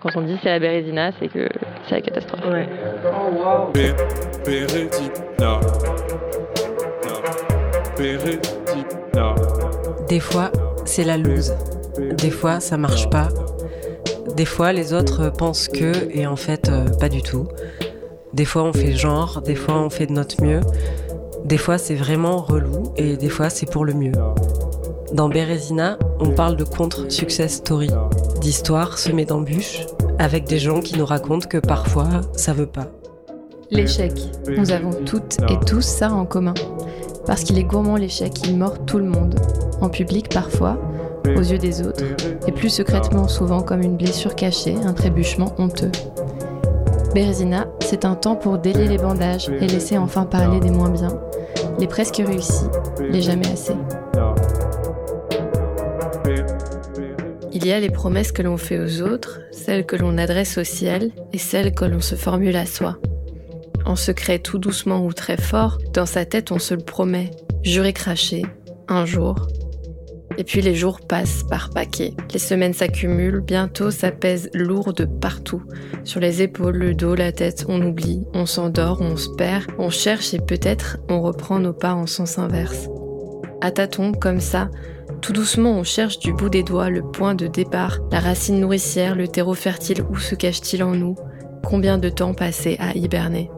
Quand on dit c'est la Bérésina, c'est que c'est la catastrophe. Ouais. Des fois, c'est la loose. Des fois, ça marche pas. Des fois, les autres pensent que, et en fait, euh, pas du tout. Des fois, on fait genre, des fois, on fait de notre mieux. Des fois, c'est vraiment relou, et des fois, c'est pour le mieux. Dans Bérésina, on parle de contre-success story, d'histoires semées d'embûches, avec des gens qui nous racontent que parfois, ça veut pas. L'échec. Nous avons toutes et tous ça en commun. Parce qu'il est gourmand l'échec, il mord tout le monde. En public parfois, aux yeux des autres, et plus secrètement souvent comme une blessure cachée, un trébuchement honteux. Bérésina, c'est un temps pour délier les bandages et laisser enfin parler des moins bien, les presque réussis, les jamais assez. Y a les promesses que l'on fait aux autres, celles que l'on adresse au ciel et celles que l'on se formule à soi. En secret tout doucement ou très fort, dans sa tête on se le promet, juré craché, un jour. Et puis les jours passent par paquets, les semaines s'accumulent, bientôt ça pèse lourd de partout. Sur les épaules, le dos, la tête, on oublie, on s'endort, on se perd, on cherche et peut-être on reprend nos pas en sens inverse. À tâtons, comme ça, tout doucement, on cherche du bout des doigts le point de départ, la racine nourricière, le terreau fertile, où se cache-t-il en nous? Combien de temps passé à hiberner?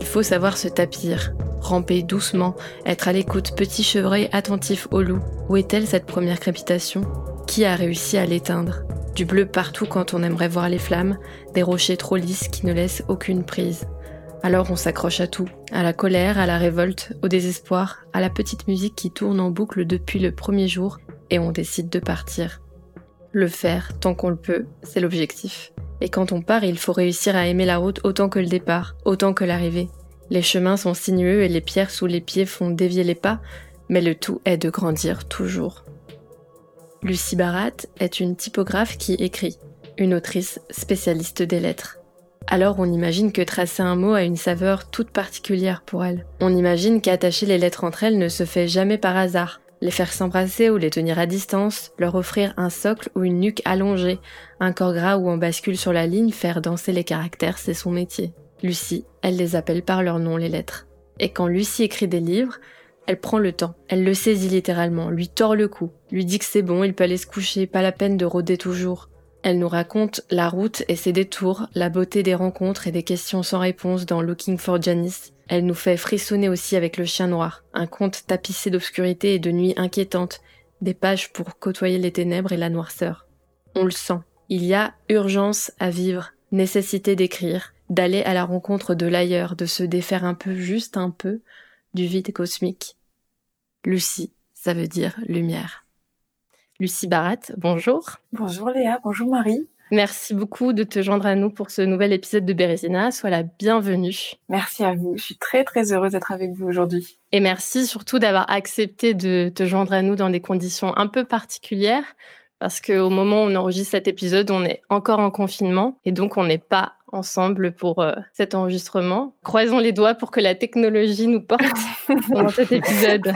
Il faut savoir se tapir, ramper doucement, être à l'écoute, petit chevreuil attentif au loup. Où est-elle cette première crépitation? Qui a réussi à l'éteindre? Du bleu partout quand on aimerait voir les flammes, des rochers trop lisses qui ne laissent aucune prise. Alors on s'accroche à tout, à la colère, à la révolte, au désespoir, à la petite musique qui tourne en boucle depuis le premier jour, et on décide de partir. Le faire, tant qu'on le peut, c'est l'objectif. Et quand on part, il faut réussir à aimer la route autant que le départ, autant que l'arrivée. Les chemins sont sinueux et les pierres sous les pieds font dévier les pas, mais le tout est de grandir toujours. Lucie Barat est une typographe qui écrit, une autrice spécialiste des lettres. Alors on imagine que tracer un mot a une saveur toute particulière pour elle. On imagine qu'attacher les lettres entre elles ne se fait jamais par hasard. Les faire s'embrasser ou les tenir à distance, leur offrir un socle ou une nuque allongée, un corps gras où on bascule sur la ligne, faire danser les caractères, c'est son métier. Lucie, elle les appelle par leur nom les lettres. Et quand Lucie écrit des livres, elle prend le temps, elle le saisit littéralement, lui tord le cou, lui dit que c'est bon, il peut aller se coucher, pas la peine de rôder toujours. Elle nous raconte la route et ses détours, la beauté des rencontres et des questions sans réponse dans Looking for Janice. Elle nous fait frissonner aussi avec le chien noir, un conte tapissé d'obscurité et de nuits inquiétantes, des pages pour côtoyer les ténèbres et la noirceur. On le sent. Il y a urgence à vivre, nécessité d'écrire, d'aller à la rencontre de l'ailleurs, de se défaire un peu, juste un peu, du vide cosmique. Lucie, ça veut dire lumière. Lucie Barat, bonjour. Bonjour Léa, bonjour Marie. Merci beaucoup de te joindre à nous pour ce nouvel épisode de Bérésina. Sois la bienvenue. Merci à vous. Je suis très très heureuse d'être avec vous aujourd'hui. Et merci surtout d'avoir accepté de te joindre à nous dans des conditions un peu particulières parce qu'au moment où on enregistre cet épisode, on est encore en confinement et donc on n'est pas ensemble pour euh, cet enregistrement. Croisons les doigts pour que la technologie nous porte dans cet épisode.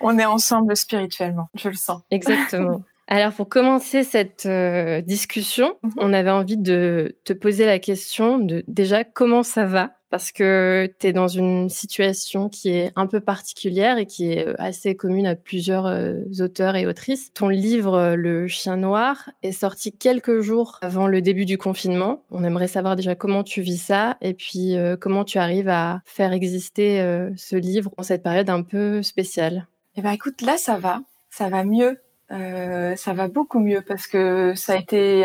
On est ensemble spirituellement, je le sens. Exactement. Alors pour commencer cette euh, discussion, mhm. on avait envie de te poser la question de déjà comment ça va? Parce que tu es dans une situation qui est un peu particulière et qui est euh, assez commune à plusieurs euh, auteurs et autrices. Ton livre euh, Le chien noir est sorti quelques jours avant le début du confinement. On aimerait savoir déjà comment tu vis ça et puis comment tu arrives à faire exister ce livre en cette période un peu spéciale. Eh ben écoute, là ça va, ça va mieux. Ça va beaucoup mieux parce que ça a été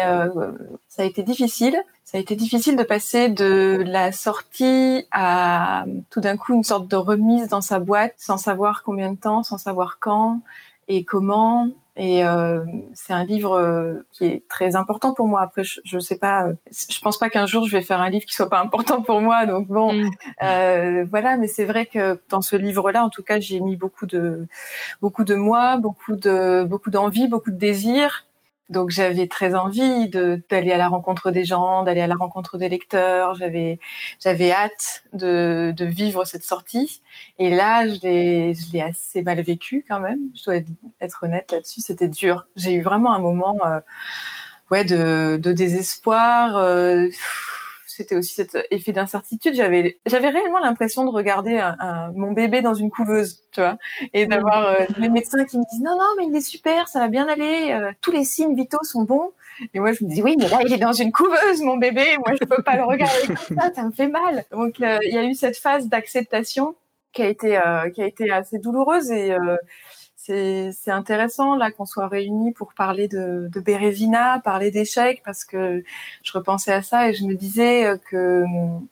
ça a été difficile ça a été difficile de passer de la sortie à tout d'un coup une sorte de remise dans sa boîte sans savoir combien de temps, sans savoir quand et comment. Et euh, c'est un livre euh, qui est très important pour moi. Après, je, je sais pas, euh, je pense pas qu'un jour je vais faire un livre qui soit pas important pour moi. Donc bon, mm. euh, voilà. Mais c'est vrai que dans ce livre-là, en tout cas, j'ai mis beaucoup de beaucoup de moi, beaucoup de beaucoup d'envie, beaucoup de désir. Donc j'avais très envie d'aller à la rencontre des gens, d'aller à la rencontre des lecteurs. J'avais j'avais hâte de, de vivre cette sortie. Et là, je l'ai assez mal vécu quand même. Je dois être, honnête là-dessus. C'était dur. J'ai eu vraiment un moment. Euh, ouais, de, de désespoir. Euh, c'était aussi cet effet d'incertitude. J'avais, j'avais réellement l'impression de regarder un, mon bébé dans une couveuse, tu vois, et d'avoir euh, les médecins qui me disent non, non, mais il est super, ça va bien aller, euh, tous les signes vitaux sont bons. Et moi, je me dis oui, mais là, il est dans une couveuse, mon bébé. Moi, je peux pas le regarder comme ça, ça me fait mal. Donc, il y a eu cette phase d'acceptation qui a été, qui a été assez douloureuse et c'est intéressant là qu'on soit réunis pour parler de, de parler d'échecs, parce que je repensais à ça et je me disais euh, que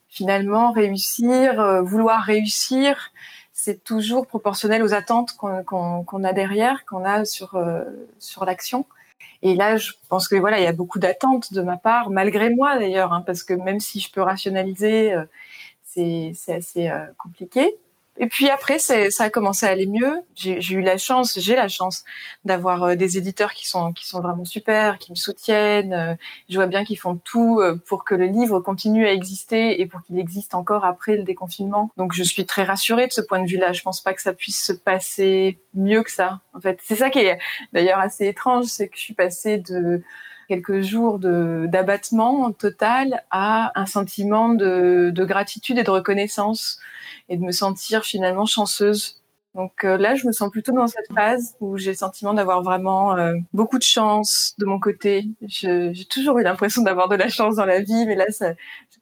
finalement réussir, euh, vouloir réussir, c'est toujours proportionnel aux attentes qu'on a derrière, qu'on a sur euh, sur l'action. Et là, je pense que voilà, il y a beaucoup d'attentes de ma part, malgré moi d'ailleurs, hein, parce que même si je peux rationaliser, c'est assez compliqué. Et puis après, ça a commencé à aller mieux. J'ai eu la chance, j'ai la chance d'avoir euh, des éditeurs qui sont vraiment super, qui me soutiennent. Euh, je vois bien qu'ils font tout euh, pour que le livre continue à exister et pour qu'il existe encore après le déconfinement. Donc je suis très rassurée de ce point de vue-là. Je pense pas que ça puisse se passer mieux que ça. En fait, c'est ça qui est d'ailleurs assez étrange, c'est que je suis passée de quelques jours d'abattement total à un sentiment de, de gratitude et de reconnaissance et de me sentir finalement chanceuse. Donc euh, là, je me sens plutôt dans cette phase où j'ai le sentiment d'avoir vraiment euh, beaucoup de chance de mon côté. J'ai toujours eu l'impression d'avoir de la chance dans la vie, mais là, ça,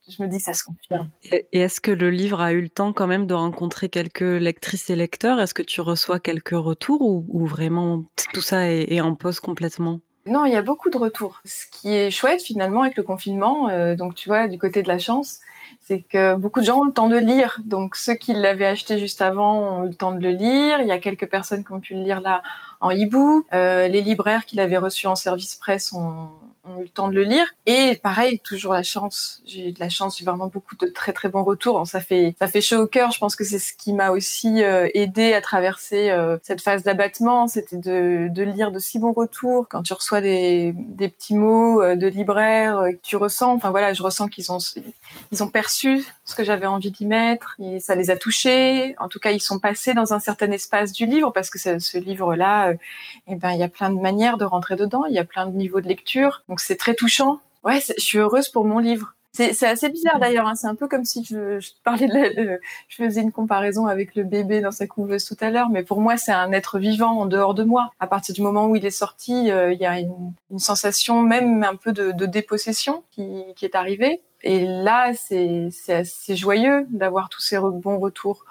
je me dis que ça se confirme. Et, est-ce que le livre a eu le temps quand même de rencontrer quelques lectrices et lecteurs? Est-ce que tu reçois quelques retours ou, vraiment tout ça est, est en pause complètement? Non, il y a beaucoup de retours. Ce qui est chouette finalement avec le confinement, euh, donc tu vois, du côté de la chance, c'est que beaucoup de gens ont le temps de lire. Donc ceux qui l'avaient acheté juste avant ont eu le temps de le lire. Il y a quelques personnes qui ont pu le lire là en hibou. Euh, les libraires qui l'avaient reçu en service presse ont, ont eu le temps de le lire. Et pareil, toujours la chance. J'ai eu de la chance, j'ai vraiment beaucoup de très très bons retours. Ça fait ça fait chaud au cœur. Je pense que c'est ce qui m'a aussi euh, aidé à traverser euh, cette phase d'abattement. C'était de, de lire de si bons retours. Quand tu reçois des, des petits mots euh, de libraires que tu ressens, enfin voilà, je ressens qu'ils ont ils ont perçu ce que j'avais envie d'y mettre. Et ça les a touchés. En tout cas, ils sont passés dans un certain espace du livre parce que ce, ce livre-là, eh ben il y a plein de manières de rentrer dedans. Il y a plein de niveaux de lecture. Donc c'est très touchant. Ouais, je suis heureuse pour mon livre. C'est assez bizarre d'ailleurs. Hein. C'est un peu comme si je, parlais de, je faisais une comparaison avec le bébé dans sa couveuse tout à l'heure, mais pour moi c'est un être vivant en dehors de moi. À partir du moment où il est sorti, euh, il y a une, sensation même un peu de, de dépossession qui, qui, est arrivée. Et là, c'est assez joyeux d'avoir tous ces bons retours.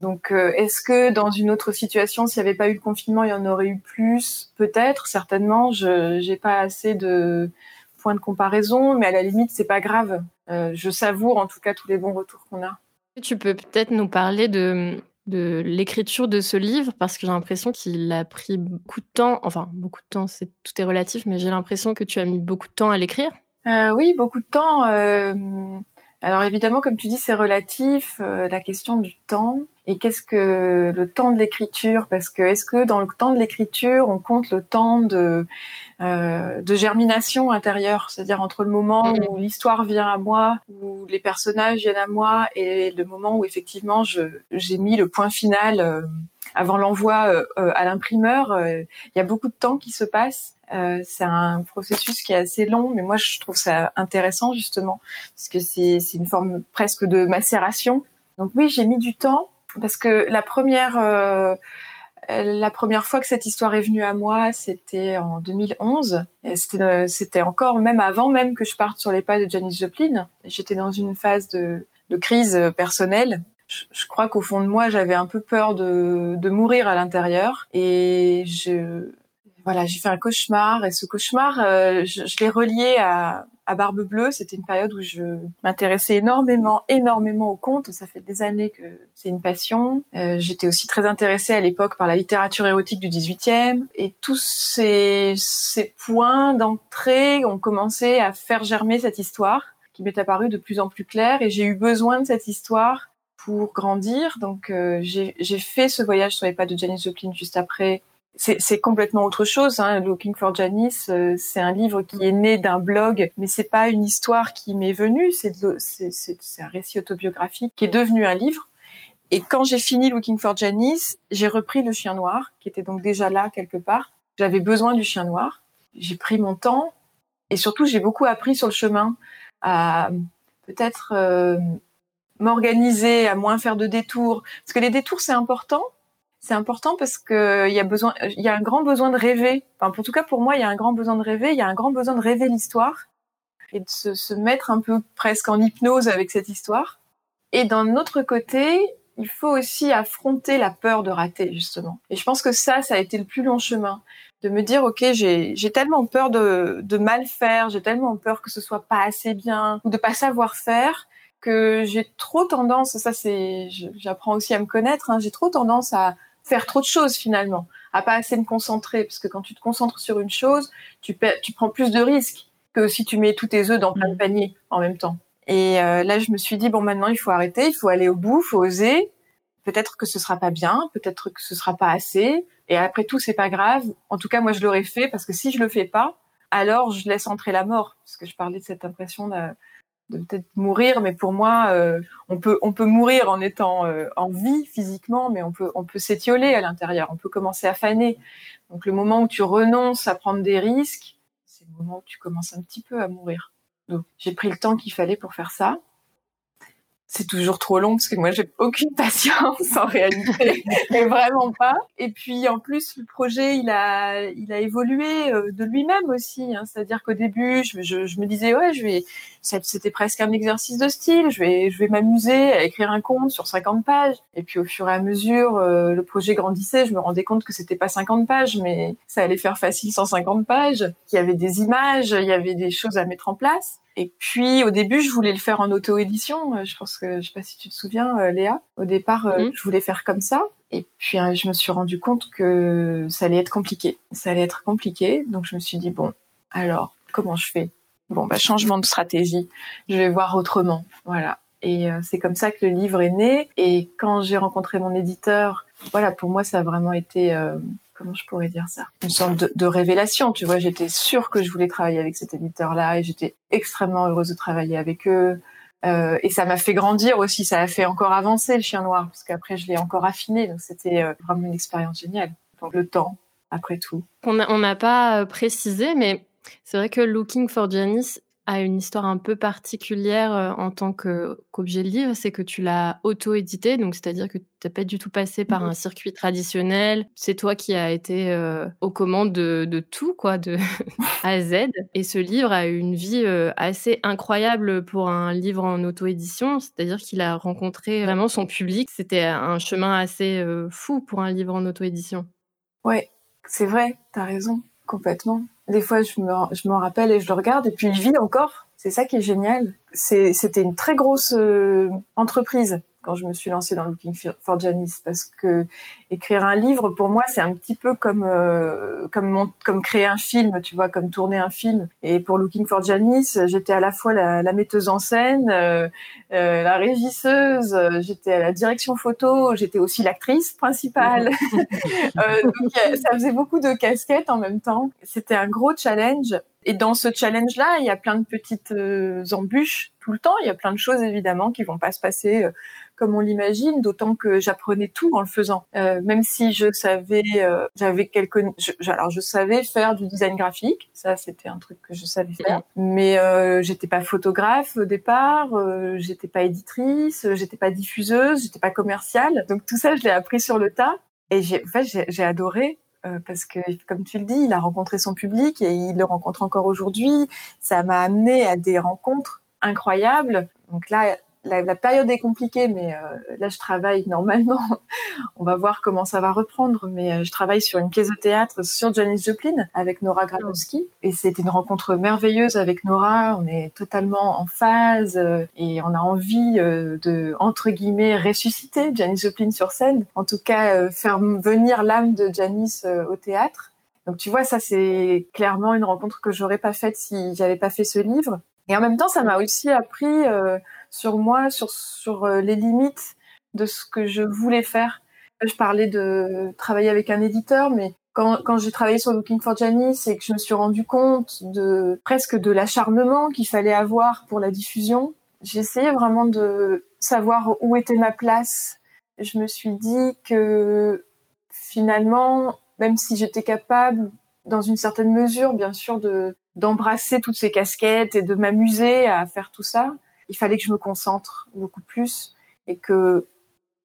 Donc, euh, est-ce que dans une autre situation, s'il n'y avait pas eu le confinement, il y en aurait eu plus? Peut-être, certainement. Je n'ai pas assez de points de comparaison, mais à la limite, c'est pas grave. Euh, je savoure en tout cas tous les bons retours qu'on a. Tu peux peut-être nous parler de, de l'écriture de ce livre parce que j'ai l'impression qu'il a pris beaucoup de temps. Enfin, beaucoup de temps, c'est tout est relatif, mais j'ai l'impression que tu as mis beaucoup de temps à l'écrire. Euh, oui, beaucoup de temps. Alors évidemment, comme tu dis, c'est relatif, euh, la question du temps. Et qu'est-ce que le temps de l'écriture? Parce que est-ce que dans le temps de l'écriture, on compte le temps de, euh, de germination intérieure, c'est-à-dire entre le moment où l'histoire vient à moi, où les personnages viennent à moi, et le moment où effectivement j'ai mis le point final euh, avant l'envoi euh, euh, à l'imprimeur, il y a beaucoup de temps qui se passe. Euh, c'est un processus qui est assez long, mais moi je trouve ça intéressant justement parce que c'est une forme presque de macération. Donc oui, j'ai mis du temps parce que la première euh, la première fois que cette histoire est venue à moi, c'était en 2011. C'était encore même avant même que je parte sur les pas de Janis Joplin. J'étais dans une phase de, de crise personnelle. Je, crois qu'au fond de moi, j'avais un peu peur de, de mourir à l'intérieur et je, voilà, j'ai fait un cauchemar et ce cauchemar, euh, je, je l'ai relié à, à Barbe Bleue. C'était une période où je m'intéressais énormément, énormément aux contes. Ça fait des années que c'est une passion. Euh, J'étais aussi très intéressée à l'époque par la littérature érotique du 18e et tous ces, ces points d'entrée ont commencé à faire germer cette histoire qui m'est apparue de plus en plus claire et j'ai eu besoin de cette histoire pour grandir. Donc euh, j'ai fait ce voyage sur les pas de Janis Joplin juste après c'est complètement autre chose. Hein. Looking for Janice, euh, c'est un livre qui est né d'un blog, mais c'est pas une histoire qui m'est venue. C'est un récit autobiographique qui est devenu un livre. Et quand j'ai fini Looking for Janice, j'ai repris le chien noir, qui était donc déjà là quelque part. J'avais besoin du chien noir. J'ai pris mon temps Et surtout, j'ai beaucoup appris sur le chemin à peut-être euh, m'organiser, à moins faire de détours. Parce que les détours, c'est important. C'est important parce que il y a y a un grand besoin de rêver. Enfin, en tout cas, pour moi, il y a un grand besoin de rêver. Il y a un grand besoin de rêver l'histoire et de se, se mettre un peu presque en hypnose avec cette histoire. Et d'un autre côté, il faut aussi affronter la peur de rater, justement. Et je pense que ça, ça a été le plus long chemin. De me dire, OK, j'ai tellement peur de, de mal faire, j'ai tellement peur que ce soit pas assez bien, ou de pas savoir faire, que j'ai trop tendance, ça c'est, j'apprends aussi à me connaître, hein, j'ai trop tendance à faire trop de choses finalement, à pas assez me concentrer, parce que quand tu te concentres sur une chose, tu, tu prends plus de risques que si tu mets tous tes œufs dans plein de mmh. paniers en même temps. Et euh, là, je me suis dit bon, maintenant il faut arrêter, il faut aller au bout, il faut oser. Peut-être que ce sera pas bien, peut-être que ce sera pas assez. Et après tout, c'est pas grave. En tout cas, moi, je l'aurais fait parce que si je le fais pas, alors je laisse entrer la mort. Parce que je parlais de cette impression de, de peut-être mourir, mais pour moi, euh, on peut on peut mourir en étant euh, en vie physiquement, mais on peut on peut s'étioler à l'intérieur, on peut commencer à faner. Donc le moment où tu renonces à prendre des risques, c'est le moment où tu commences un petit peu à mourir. Donc j'ai pris le temps qu'il fallait pour faire ça c'est toujours trop long parce que moi j'ai aucune patience en réalité et vraiment pas. Et puis en plus le projet il a il a évolué euh, de lui-même aussi hein. c'est-à-dire qu'au début je, je, je, me disais ouais je vais c'était presque un exercice de style. Je vais je vais m'amuser à écrire un conte sur 50 pages. Et puis au fur et à mesure euh, le projet grandissait. Je me rendais compte que c'était pas 50 pages mais ça allait faire facile 150 pages qu'il y avait des images il y avait des choses à mettre en place et puis au début, je voulais le faire en auto-édition. Euh, je pense que je sais pas si tu te souviens, euh, Léa. Au départ, euh, mhm. je voulais faire comme ça. Et puis je me suis rendu compte que ça allait être compliqué. Ça allait être compliqué. Donc je me suis dit bon, alors comment je fais? Bon, bah changement de stratégie. Je vais voir autrement. Voilà. Et c'est comme ça que le livre est né. Et quand j'ai rencontré mon éditeur, voilà, pour moi, ça a vraiment été comment je pourrais dire ça? Une sorte de, révélation, tu vois. J'étais sûre que je voulais travailler avec cet éditeur-là et j'étais extrêmement heureuse de travailler avec eux. Euh, et ça m'a fait grandir aussi, ça a fait encore avancer le chien noir, parce qu'après je l'ai encore affiné, donc c'était euh, vraiment une expérience géniale. Donc le temps, après tout. On n'a pas euh, précisé, mais c'est vrai que Looking for Janice a une histoire un peu particulière euh, en tant qu'objet de livre, c'est que tu l'as auto-édité, donc c'est-à-dire que tu n'as pas du tout passé par un circuit traditionnel. C'est toi qui as été euh, aux commandes de, tout, quoi, de A à Z. Et ce livre a eu une vie euh, assez incroyable pour un livre en auto-édition, c'est-à-dire qu'il a rencontré vraiment son public. C'était un chemin assez fou pour un livre en auto-édition. Ouais, c'est vrai, tu as raison, complètement. Des fois, je m'en rappelle et je le regarde, et puis il vit encore. C'est ça qui est génial. C'était une très grosse euh, entreprise quand je me suis lancée dans Looking for Janice parce que écrire un livre pour moi c'est un petit peu comme euh, comme comme créer un film tu vois comme tourner un film. Et pour Looking for Janice j'étais à la fois la, la metteuse en scène euh, euh la régisseuse j'étais à la direction photo j'étais aussi l'actrice principale. Euh, donc ça faisait beaucoup de casquettes en même temps. C'était un gros challenge. Et dans ce challenge-là, il y a plein de petites euh, embûches tout le temps. Il y a plein de choses évidemment qui vont pas se passer euh, comme on l'imagine, d'autant que j'apprenais tout en le faisant. Euh, même si je savais, j'avais quelques, alors je savais faire du design graphique, ça c'était un truc que je savais faire. Mais j'étais pas photographe au départ, j'étais pas éditrice, j'étais pas diffuseuse, j'étais pas commerciale. Donc tout ça, je l'ai appris sur le tas. Et j'ai, en fait, j'ai adoré euh, parce que, comme tu le dis, il a rencontré son public et il le rencontre encore aujourd'hui. Ça m'a amené à des rencontres incroyables. Donc là, la, la, période est compliquée, mais euh, là, je travaille normalement. On va voir comment ça va reprendre, mais euh, je travaille sur une pièce de théâtre sur Janis Joplin avec Nora Grabowski. Et c'était une rencontre merveilleuse avec Nora. On est totalement en phase euh, et on a envie de, entre guillemets, ressusciter Janis Joplin sur scène. En tout cas, faire venir l'âme de Janis au théâtre. Donc tu vois, ça c'est clairement une rencontre que j'aurais pas faite si j'avais pas fait ce livre. Et en même temps, ça m'a aussi appris sur moi, sur, sur euh, les limites de ce que je voulais faire. Je parlais de travailler avec un éditeur, mais quand, quand j'ai travaillé sur Looking for Janice et que je me suis rendu compte de presque de l'acharnement qu'il fallait avoir pour la diffusion, essayé vraiment de savoir où était ma place. Je me suis dit que finalement, même si j'étais capable, dans une certaine mesure, bien sûr, de d'embrasser toutes ces casquettes et de m'amuser à faire tout ça, il fallait que je me concentre beaucoup plus et que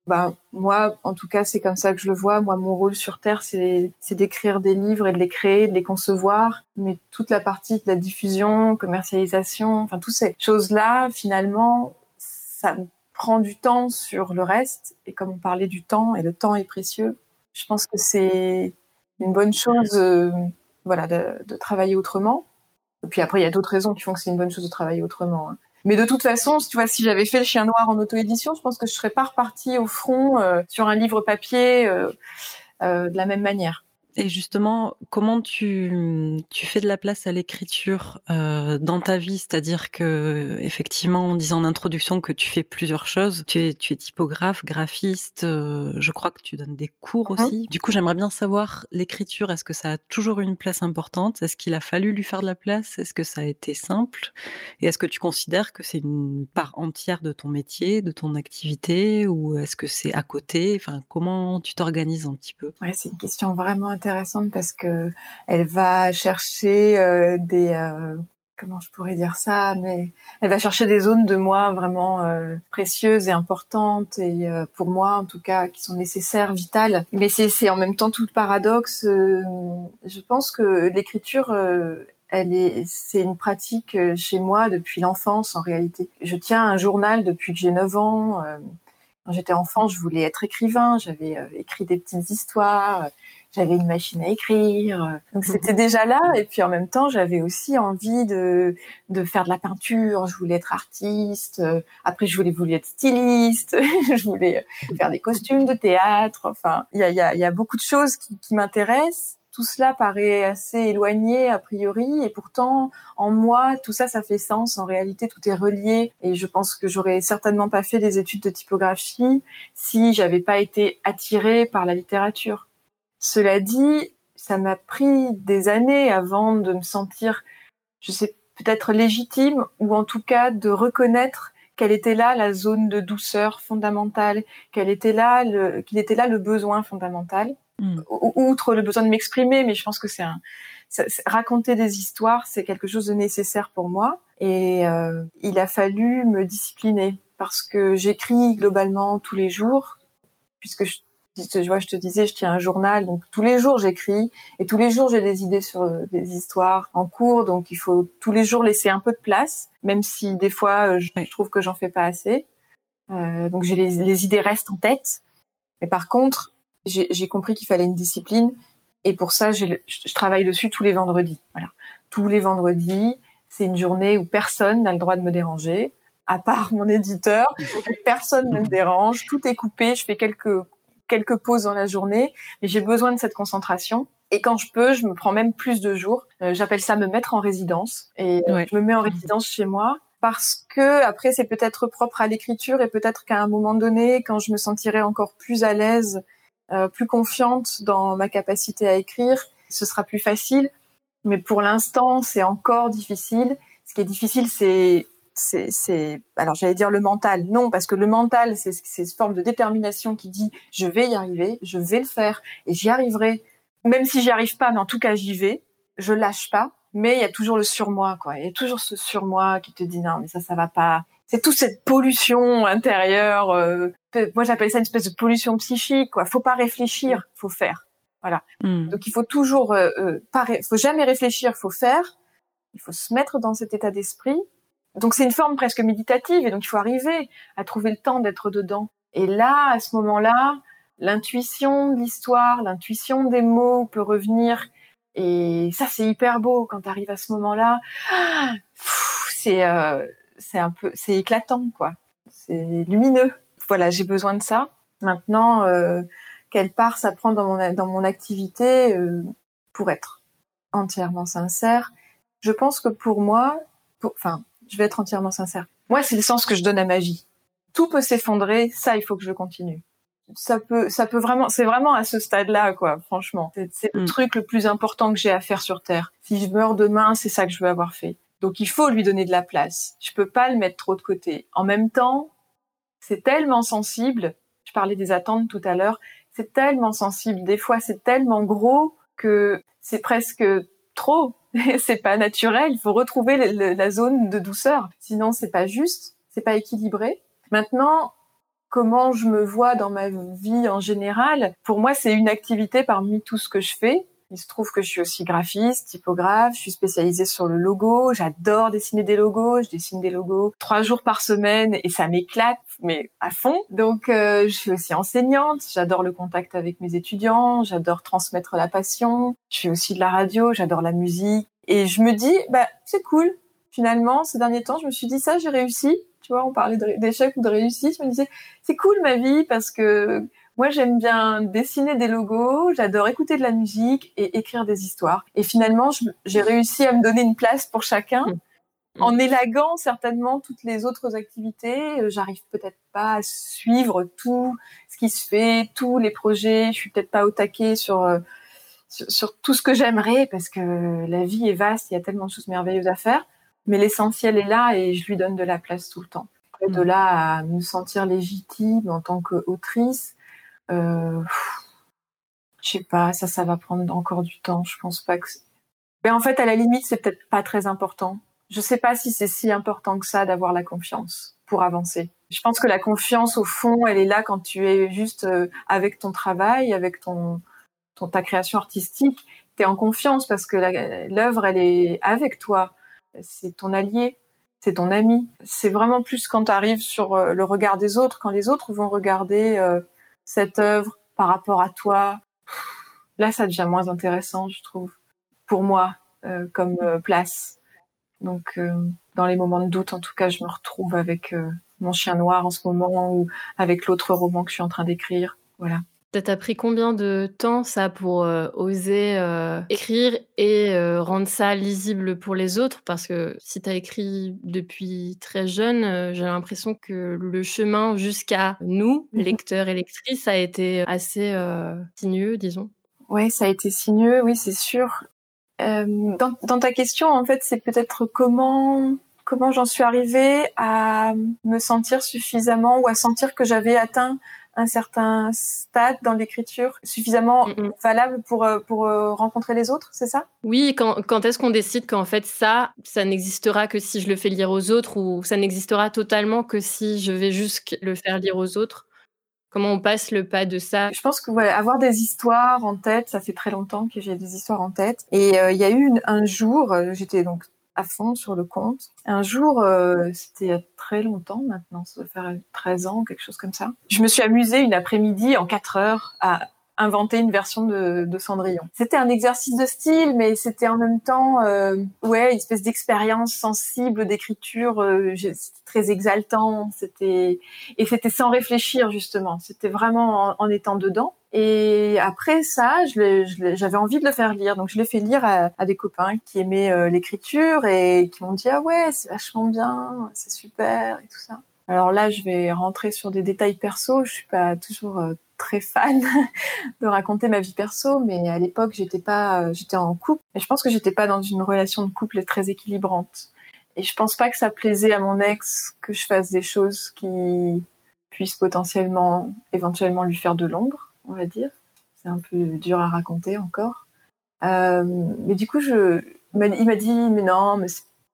bah, moi, en tout cas, c'est comme ça que je le vois. Moi, mon rôle sur Terre, c'est d'écrire des livres et de les créer, de les concevoir. Mais toute la partie de la diffusion, commercialisation, enfin, toutes ces choses-là, finalement, ça prend du temps sur le reste. Et comme on parlait du temps, et le temps est précieux, je pense que c'est une bonne chose, euh, voilà, de, de, travailler autrement. Et puis après, il y a d'autres raisons qui font que c'est une bonne chose de travailler autrement. Hein. Mais de toute façon, tu vois, si j'avais fait le chien noir en auto-édition, je pense que je serais pas repartie au front euh, sur un livre papier euh, euh, de la même manière. Et justement, comment tu, tu fais de la place à l'écriture euh, dans ta vie? C'est-à-dire que, effectivement, on disait en introduction que tu fais plusieurs choses. Tu es, tu es typographe, graphiste. Euh, je crois que tu donnes des cours mmh aussi. Du coup, j'aimerais bien savoir l'écriture. Est-ce que ça a toujours une place importante? Est-ce qu'il a fallu lui faire de la place? Est-ce que ça a été simple? Et est-ce que tu considères que c'est une part entière de ton métier, de ton activité, ou est-ce que c'est à côté? Enfin, comment tu t'organises un petit peu? Ouais, c'est une question vraiment intéressante intéressante parce que elle va chercher euh, des euh, comment je pourrais dire ça, mais elle va chercher des zones de moi vraiment euh, précieuses et importantes et pour moi en tout cas qui sont nécessaires, vitales. Mais c'est en même temps tout paradoxe. je pense que l'écriture elle est, c'est une pratique chez moi depuis l'enfance en réalité. Je tiens un journal depuis que j'ai 9 ans. Quand j'étais enfant, je voulais être écrivain. J'avais écrit des petites histoires j'avais une machine à écrire. Donc mhm. c'était déjà là. Et puis en même temps, j'avais aussi envie de, de faire de la peinture. Je voulais être artiste. Après, je voulais, voulais être styliste. je voulais faire des costumes de théâtre. Enfin, il y a, y, a, y a beaucoup de choses qui, qui m'intéressent. Tout cela paraît assez éloigné a priori, et pourtant, en moi, tout ça, ça fait sens. En réalité, tout est relié, et je pense que j'aurais certainement pas fait des études de typographie si j'avais pas été attirée par la littérature. Cela dit, ça m'a pris des années avant de me sentir, je sais, peut-être légitime ou en tout cas de reconnaître quelle était là la zone de douceur fondamentale, quel était là le, qu'il était là le besoin fondamental, hmm. outre le besoin de m'exprimer, mais je pense que c'est un, raconter des histoires, c'est quelque chose de nécessaire pour moi. Et euh, il a fallu me discipliner parce que j'écris globalement tous les jours, puisque je je vois, je te disais, je tiens un journal, donc tous les jours j'écris et tous les jours j'ai des idées sur euh, des histoires en cours, donc il faut tous les jours laisser un peu de place, même si des fois euh, je, trouve que j'en fais pas assez. Euh, donc j'ai les, les, idées restent en tête, mais par contre j'ai compris qu'il fallait une discipline et pour ça je, je travaille dessus tous les vendredis. Voilà, tous les vendredis, c'est une journée où personne n'a le droit de me déranger à part mon éditeur. Personne ne me dérange, tout est coupé. Je fais quelques quelques pauses dans la journée, mais j'ai besoin de cette concentration. Et quand je peux, je me prends même plus de jours. Euh, j'appelle ça me mettre en résidence. Et je me mets en résidence chez moi parce que après c'est peut-être propre à l'écriture et peut-être qu'à un moment donné, quand je me sentirai encore plus à l'aise, euh, plus confiante dans ma capacité à écrire, ce sera plus facile. Mais pour l'instant, c'est encore difficile. Ce qui est difficile, c'est c'est, alors j'allais dire le mental, non, parce que le mental, c'est, cette forme de détermination qui dit je vais y arriver, je vais le faire et j'y arriverai. Même si j'y arrive pas, mais en tout cas j'y vais, je lâche pas. Mais il y a toujours le surmoi, quoi. Il y a toujours ce surmoi qui te dit non, mais ça, ça va pas. C'est toute cette pollution intérieure. Euh, moi, j'appelle ça une espèce de pollution psychique, quoi. Faut pas réfléchir, faut faire. Voilà. Hmm. Donc il faut toujours, euh, euh, pas, faut jamais réfléchir, faut faire. Il faut se mettre dans cet état d'esprit donc c'est une forme presque méditative et donc il faut arriver à trouver le temps d'être dedans. Et là, à ce moment-là, l'intuition de l'histoire, l'intuition des mots peut revenir. Et ça, c'est hyper beau quand tu arrives à ce moment-là. C'est euh, un peu, c'est éclatant quoi. C'est lumineux. Voilà, j'ai besoin de ça. Maintenant, euh, quelle part ça prend dans mon dans mon activité euh, pour être entièrement sincère Je pense que pour moi, enfin je vais être entièrement sincère. Moi, c'est le sens que je donne à ma vie. Tout peut s'effondrer, ça, il faut que je continue. Ça peut, ça peut vraiment, c'est vraiment à ce stade-là, quoi. Franchement, c'est le mm. truc le plus important que j'ai à faire sur Terre. Si je meurs demain, c'est ça que je veux avoir fait. Donc, il faut lui donner de la place. Je peux pas le mettre trop de côté. En même temps, c'est tellement sensible. Je parlais des attentes tout à l'heure. C'est tellement sensible. Des fois, c'est tellement gros que c'est presque trop c'est pas naturel. Il faut retrouver la zone de douceur. Sinon, c'est pas juste, c'est pas équilibré. Maintenant, comment je me vois dans ma vie en général? Pour moi, c'est une activité parmi tout ce que je fais. Il se trouve que je suis aussi graphiste, typographe, je suis spécialisée sur le logo, j'adore dessiner des logos, je dessine des logos trois jours par semaine et ça m'éclate, mais à fond. Donc euh, je suis aussi enseignante, j'adore le contact avec mes étudiants, j'adore transmettre la passion, je fais aussi de la radio, j'adore la musique et je me dis, bah c'est cool. Finalement, ces derniers temps, je me suis dit ça, j'ai réussi. Tu vois, on parlait d'échec ou de réussite, je me disais, c'est cool ma vie parce que moi, j'aime bien dessiner des logos, j'adore écouter de la musique et écrire des histoires. Et finalement, j'ai réussi à me donner une place pour chacun. Mmh. En élaguant certainement toutes les autres activités, euh, j'arrive peut-être pas à suivre tout ce qui se fait, tous les projets. Je suis peut-être pas au taquet sur, euh, sur, sur tout ce que j'aimerais parce que la vie est vaste, il y a tellement de choses merveilleuses à faire. Mais l'essentiel est là et je lui donne de la place tout le temps. De mmh. là à me sentir légitime en tant qu'autrice, euh, je sais pas, ça, ça va prendre encore du temps. Je pense pas que. Mais en fait, à la limite, c'est peut-être pas très important. Je sais pas si c'est si important que ça d'avoir la confiance pour avancer. Je pense que la confiance, au fond, elle est là quand tu es juste euh, avec ton travail, avec ton, ta création artistique. Tu es en confiance parce que l'œuvre, elle est avec toi. C'est ton allié, c'est ton ami. C'est vraiment plus quand tu arrives sur euh, le regard des autres, quand les autres vont regarder euh, cette œuvre par rapport à toi, là, ça devient moins intéressant, je trouve, pour moi, euh, comme euh, place. Donc, euh, dans les moments de doute, en tout cas, je me retrouve avec mon chien noir en ce moment ou avec l'autre roman que je suis en train d'écrire. Voilà. Ça t'a pris combien de temps ça pour euh, oser euh, écrire et euh, rendre ça lisible pour les autres? Parce que si tu as écrit depuis très jeune, j'ai l'impression que le chemin jusqu'à nous, mmh lecteurs et lectrices, a été assez sinueux, disons. Oui, ça a été sinueux, oui, c'est sûr. Dans, dans, ta question, en fait, c'est peut-être comment comment j'en suis arrivée à me sentir suffisamment ou à sentir que j'avais atteint un certain stade dans l'écriture suffisamment valable pour, euh, pour euh, rencontrer les autres, c'est ça? Oui, quand, quand est-ce qu'on décide qu'en fait ça, ça n'existera que si je le fais lire aux autres ou ça n'existera totalement que si je vais juste le faire lire aux autres? Comment on passe le pas de ça? Je pense que voilà, avoir des histoires en tête, ça fait très longtemps que j'ai des histoires en tête. Et euh, il y a eu un jour, j'étais donc à fond sur le compte. Un jour, euh, c'était il y a très longtemps maintenant, ça doit faire 13 ans, quelque chose comme ça. Je me suis amusée une après-midi en 4 heures à inventer une version de, Cendrillon. C'était un exercice de style, mais c'était en même temps, euh, ouais, une espèce d'expérience sensible d'écriture. Euh, c'était très exaltant. C'était et c'était sans réfléchir justement. C'était vraiment en, en, étant dedans. Et après ça, j'avais envie de le faire lire, donc je l'ai fait lire à, des copains qui aimaient euh, l'écriture et qui m'ont dit ah ouais, c'est vachement bien, c'est super et tout ça. Alors là, je vais rentrer sur des détails perso. Je suis pas toujours euh, très fan de raconter ma vie perso, mais à l'époque, j'étais pas, euh, j'étais en couple, et je pense que j'étais pas dans une relation de couple très équilibrante. Et je pense pas que ça plaisait à mon ex que je fasse des choses qui puissent potentiellement, éventuellement lui faire de l'ombre, on va dire. C'est un peu dur à raconter encore. Euh, mais du coup, il m'a dit, mais non, mais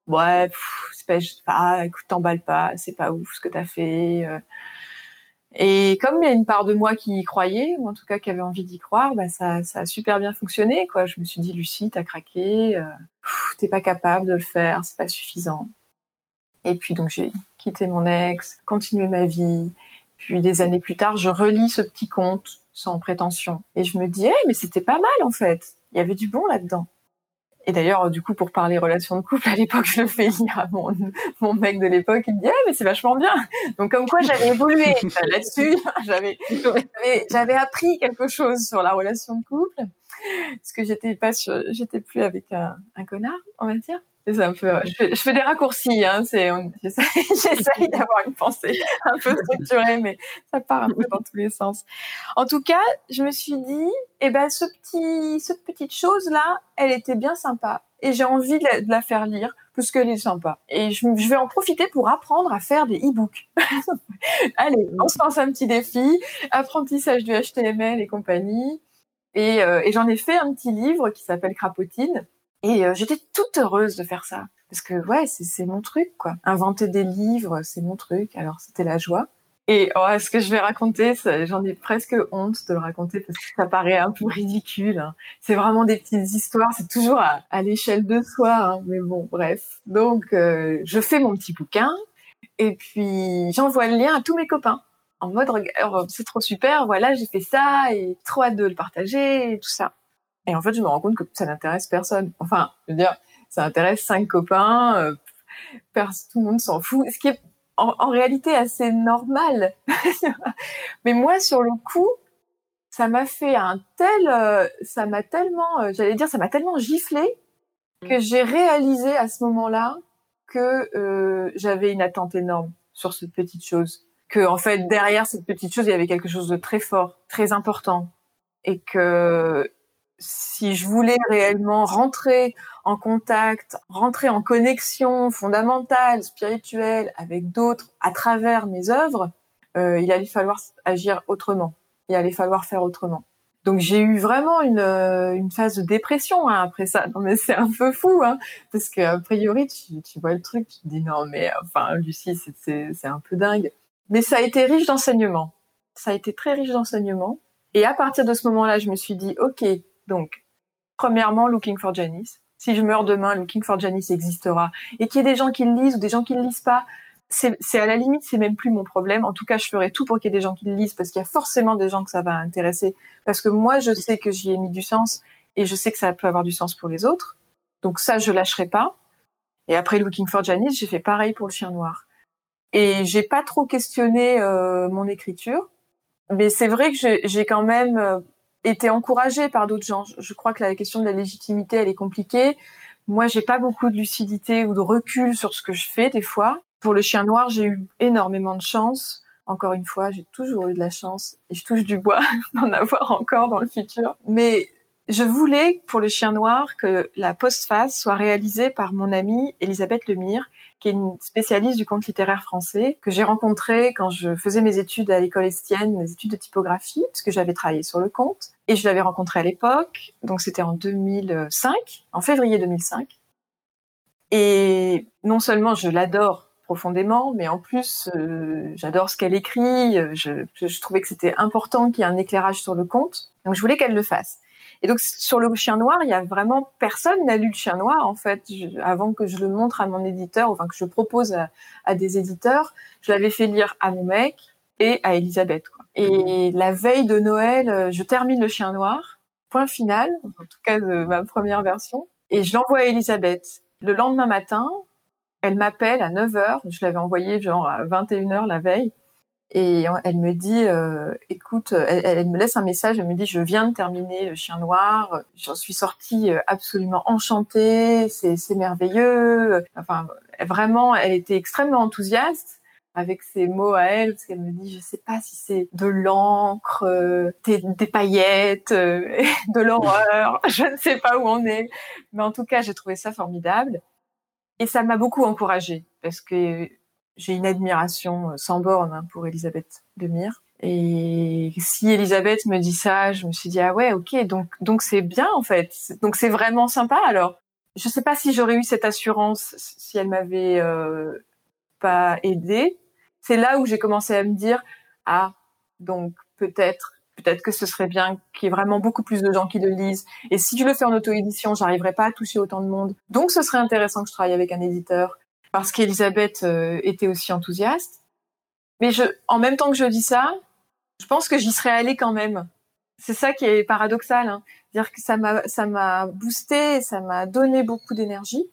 ouais, c'est pas, pas, écoute, t'emballe pas, c'est pas ouf ce que t'as fait. Euh. Et comme il y a une part de moi qui y croyait, ou en tout cas qui avait envie d'y croire, bah ça, ça a super bien fonctionné. Quoi. Je me suis dit, Lucie, t'as craqué, euh, t'es pas capable de le faire, c'est pas suffisant. Et puis donc j'ai quitté mon ex, continué ma vie. Puis des années plus tard, je relis ce petit conte sans prétention. Et je me dis, mais c'était pas mal en fait. Il y avait du bon là-dedans. Et d'ailleurs, du coup, pour parler relations de couple, à l'époque, je le fais lire à mon, mon mec de l'époque. Il me dit, mais c'est vachement bien. Donc, comme quoi, j'avais évolué là-dessus. J'avais, j'avais appris quelque chose sur la relation de couple. Parce que j'étais pas j'étais plus avec un, connard, on va dire. C'est un peu, je fais, je fais, des raccourcis, hein, j'essaye d'avoir une pensée un peu structurée, mais ça part un peu dans tous les sens. En tout cas, je me suis dit, eh ben, ce petit, cette petite chose-là, elle était bien sympa. Et j'ai envie de la, de la, faire lire, parce qu'elle est sympa. Et je, je, vais en profiter pour apprendre à faire des e-books. Allez, on se lance un petit défi, apprentissage du HTML et compagnie. Et, euh, et j'en ai fait un petit livre qui s'appelle Crapotine Et euh, j'étais toute heureuse de faire ça. Parce que ouais, c'est mon truc, quoi. Inventer des livres, c'est mon truc. Alors c'était la joie. Et oh, ce que je vais raconter, j'en ai presque honte de le raconter parce que ça paraît un peu ridicule. Hein. C'est vraiment des petites histoires, c'est toujours à, l'échelle de soi. Hein. Mais bon, bref. Donc, euh, je fais mon petit bouquin et puis j'envoie le lien à tous mes copains en mode c'est trop super, voilà, j'ai fait ça et trop hâte de le partager et tout ça. Et en fait, je me rends compte que ça n'intéresse personne. Enfin, je veux dire, ça intéresse cinq copains, euh, tout le monde s'en fout. Ce qui est en, réalité assez normal. Mais moi, sur le coup, ça m'a fait un tel, euh, ça m'a tellement, euh, j'allais dire, ça m'a tellement giflé que j'ai réalisé à ce moment-là que euh, j'avais une attente énorme sur cette petite chose. Que en fait, derrière cette petite chose, il y avait quelque chose de très fort, très important, et que si je voulais réellement rentrer en contact, rentrer en connexion fondamentale, spirituelle avec d'autres à travers mes œuvres, euh, il allait falloir agir autrement. Il allait falloir faire autrement. Donc j'ai eu vraiment une, euh, phase de dépression hein, après ça. Non mais c'est un peu fou, hein, parce qu'a priori tu, tu vois le truc, tu te dis non mais enfin Lucie c'est un peu dingue. Mais ça a été riche d'enseignements. Ça a été très riche d'enseignements. Et à partir de ce moment-là, je me suis dit ok, donc, premièrement, Looking for Janice. Si je meurs demain, Looking for Janice existera. Et qu'il y ait des gens qui le lisent ou des gens qui le lisent pas, c'est à la limite, c'est même plus mon problème. En tout cas, je ferai tout pour qu'il y ait des gens qui le lisent parce qu'il y a forcément des gens que ça va intéresser. Parce que moi, je sais que j'y ai mis du sens et je sais que ça peut avoir du sens pour les autres. Donc ça, je lâcherai pas. Et après Looking for Janice, j'ai fait pareil pour le chien noir. Et j'ai pas trop questionné euh, mon écriture, mais c'est vrai que j'ai quand même euh, été encouragée par d'autres gens. Je crois que la question de la légitimité, elle est compliquée. Moi, j'ai pas beaucoup de lucidité ou de recul sur ce que je fais des fois. Pour le chien noir, j'ai eu énormément de chance. Encore une fois, j'ai toujours eu de la chance et je touche du bois d'en avoir encore dans le futur. Mais je voulais, pour le chien noir, que la postface soit réalisée par mon amie Elisabeth Lemire, qui est une spécialiste du conte littéraire français, que j'ai rencontrée quand je faisais mes études à l'école Estienne, mes études de typographie, parce que j'avais travaillé sur le conte. Et je l'avais rencontrée à l'époque, donc c'était en 2005, en février 2005. Et non seulement je l'adore profondément, mais en plus euh, j'adore ce qu'elle écrit. Je, je trouvais que c'était important qu'il y ait un éclairage sur le conte, donc je voulais qu'elle le fasse. Et donc sur le chien noir, il y a vraiment personne n'a lu le chien noir en fait avant que je le montre à mon éditeur, enfin que je propose à, des éditeurs. Je l'avais fait lire à mon mec et à Elisabeth. Quoi. Et la veille de Noël, euh, je termine le chien noir, point final, en tout cas de ma première version, et je l'envoie à Elisabeth. Le lendemain matin, elle m'appelle à 9h, je l'avais envoyé genre à 21h la veille, et elle me dit, euh, écoute, elle, me laisse un message, elle me dit, je viens de terminer le Chien Noir, j'en suis sortie euh, absolument enchantée, c'est merveilleux. Enfin, vraiment, elle était extrêmement enthousiaste avec ses mots à elle, parce qu'elle me dit, je sais pas si c'est de l'encre, euh, des, paillettes, de l'horreur, je ne sais pas où on est, mais en tout cas, j'ai trouvé ça formidable. Et ça m'a beaucoup encouragée, parce que j'ai une admiration euh, sans borne hein, pour Elisabeth Lemire. Et si Elisabeth me dit ça, je me suis dit ah ouais ok donc donc c'est bien en fait. Donc c'est vraiment sympa. Alors je sais pas si j'aurais eu cette assurance si elle m'avait euh, pas aidée c'est là où j'ai commencé à me dire ah donc peut-être peut-être que ce serait bien qu'il y ait vraiment beaucoup plus de gens qui le lisent. Et si je le fais en auto-édition j'arriverai pas à toucher autant de monde. Donc ce serait intéressant que je travaille avec un éditeur parce qu'Elisabeth euh, était aussi enthousiaste. Mais je, en même temps que je dis ça, je pense que j'y serais allée quand même. C'est ça qui est paradoxal, hein. dire que ça m'a ça m'a boosté, ça m'a donné beaucoup d'énergie.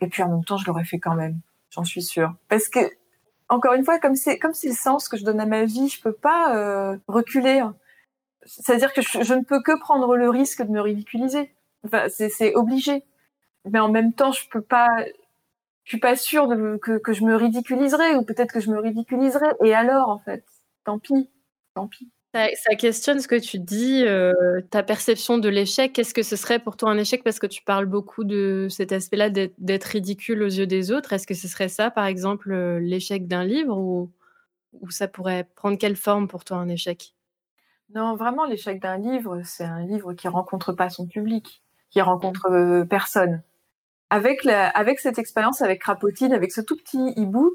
Et puis en même temps, je l'aurais fait quand même, j'en suis sûre. Parce que encore une fois, comme c'est comme c'est le sens que je donne à ma vie, je peux pas euh, reculer. C'est-à-dire que je, ne peux que prendre le risque de me ridiculiser. Enfin, c'est obligé. Mais en même temps, je peux pas je suis pas sûre de, que, que je me ridiculiserai ou peut-être que je me ridiculiserai. Et alors, en fait, tant pis, tant pis. Ça, questionne ce que tu dis, euh, ta perception de l'échec. Qu'est-ce que ce serait pour toi un échec? Parce que tu parles beaucoup de cet aspect-là d'être ridicule aux yeux des autres. Est-ce que ce serait ça, par exemple, euh, l'échec d'un livre ou, ou ça pourrait prendre quelle forme pour toi un échec? Non, vraiment, l'échec d'un livre, c'est un livre qui rencontre pas son public. qui rencontre personne. Avec cette expérience avec Krapotine, avec ce tout petit e-book,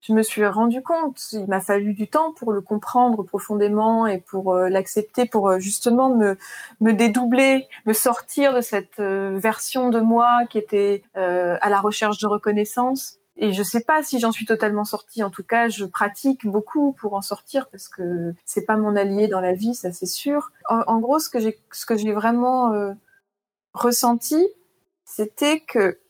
je me suis rendu compte. Il m'a fallu du temps pour le comprendre profondément et pour l'accepter, pour justement me dédoubler, me sortir de cette version de moi qui était à la recherche de reconnaissance et je sais pas si j'en suis totalement sortie. En tout cas, je pratique beaucoup pour en sortir parce que c'est pas mon allié dans la vie, ça c'est sûr. En, gros, ce que j'ai, ce que j'ai vraiment euh, ressenti, c'était que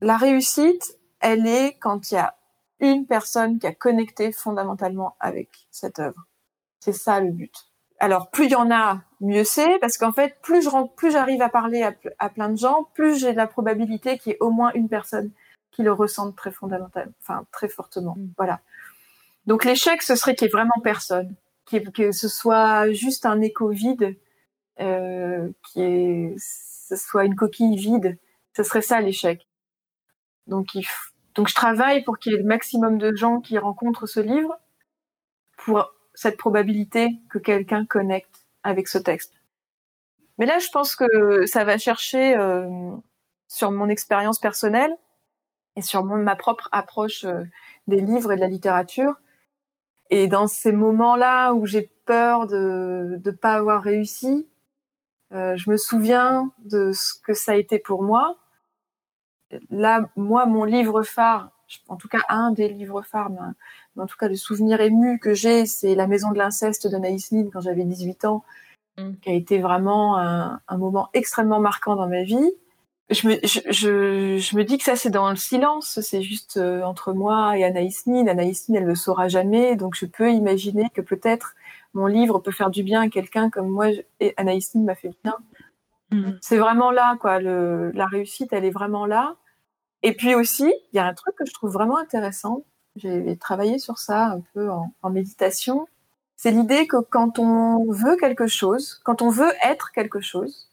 la réussite, elle est quand il y a une personne qui a connecté fondamentalement avec cette œuvre. C'est ça le but. Alors plus il y en a, mieux c'est, parce qu'en fait, plus je plus j'arrive à parler à, à plein de gens, plus j'ai la probabilité qu'il y ait au moins une personne qui le ressentent très fondamentalement, enfin très fortement. Mm. Voilà. Donc l'échec, ce serait qu'il n'y ait vraiment personne, que ce soit juste un écho vide, euh, qui est, ce soit une coquille vide. Ce serait ça l'échec. Donc, je travaille pour qu'il y ait le maximum de gens qui rencontrent ce livre, pour cette probabilité que quelqu'un connecte avec ce texte. Mais là, je pense que ça va chercher euh, sur mon expérience personnelle et sur ma propre approche euh, des livres et de la littérature. Et dans ces moments-là où j'ai peur de ne pas avoir réussi, euh, je me souviens de ce que ça a été pour moi. Là, moi, mon livre phare, en tout cas un des livres phares, mais, en tout cas le souvenir ému que j'ai, c'est La Maison de l'inceste de Naïs Nin quand j'avais 18 ans, mm. qui a été vraiment un, un moment extrêmement marquant dans ma vie je me, je, je, me dis que ça c'est dans le silence, c'est juste euh, entre moi et Anaïs Nin. Anaïs Nin, elle le saura jamais, donc je peux imaginer que peut-être mon livre peut faire du bien à quelqu'un comme moi et Anaïs Nin m'a fait du bien. Mm. C'est vraiment là, quoi. Le, la réussite, elle est vraiment là. Et puis aussi, il y a un truc que je trouve vraiment intéressant. J'ai travaillé sur ça un peu en, méditation. C'est l'idée que quand on veut quelque chose, quand on veut être quelque chose,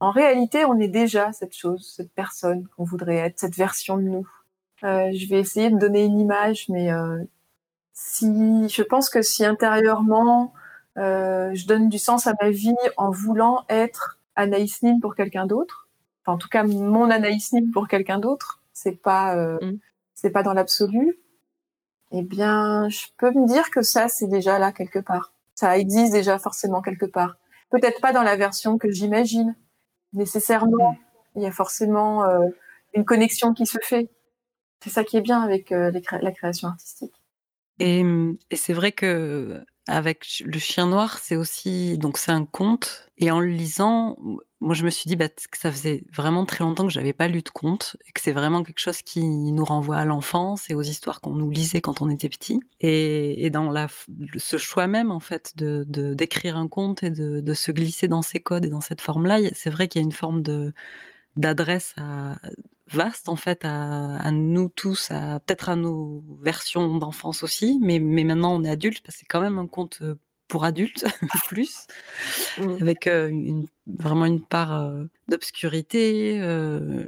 en réalité, on est déjà cette chose, cette personne qu'on voudrait être, cette version de nous. Euh, je vais essayer de donner une image, mais euh, si je pense que si intérieurement euh, je donne du sens à ma vie en voulant être Anaïs Nin pour quelqu'un d'autre, enfin, en tout cas mon Anaïs Nin pour quelqu'un d'autre, c'est pas mm. c'est pas dans l'absolu. Eh bien, je peux me dire que ça c'est déjà là quelque part. Ça existe déjà forcément quelque part. Peut-être pas dans la version que j'imagine, nécessairement. Il y a forcément euh, une connexion qui se fait. C'est ça qui est bien avec euh, la création artistique. Et, et c'est vrai que avec le chien noir, c'est aussi donc c'est un conte. Et en le lisant, moi je me suis dit bah, que ça faisait vraiment très longtemps que j'avais pas lu de conte et que c'est vraiment quelque chose qui nous renvoie à l'enfance et aux histoires qu'on nous lisait quand on était petit. Et, dans la, ce choix même en fait de d'écrire un conte et de, de se glisser dans ces codes et dans cette forme-là, c'est vrai qu'il y a une forme de d'adresse vaste en fait à, à nous tous, à peut-être à nos versions d'enfance aussi, mais, mais maintenant on est adulte parce que c'est quand même un conte euh, pour adultes plus, mmh. avec euh, une, vraiment une part euh, d'obscurité, euh,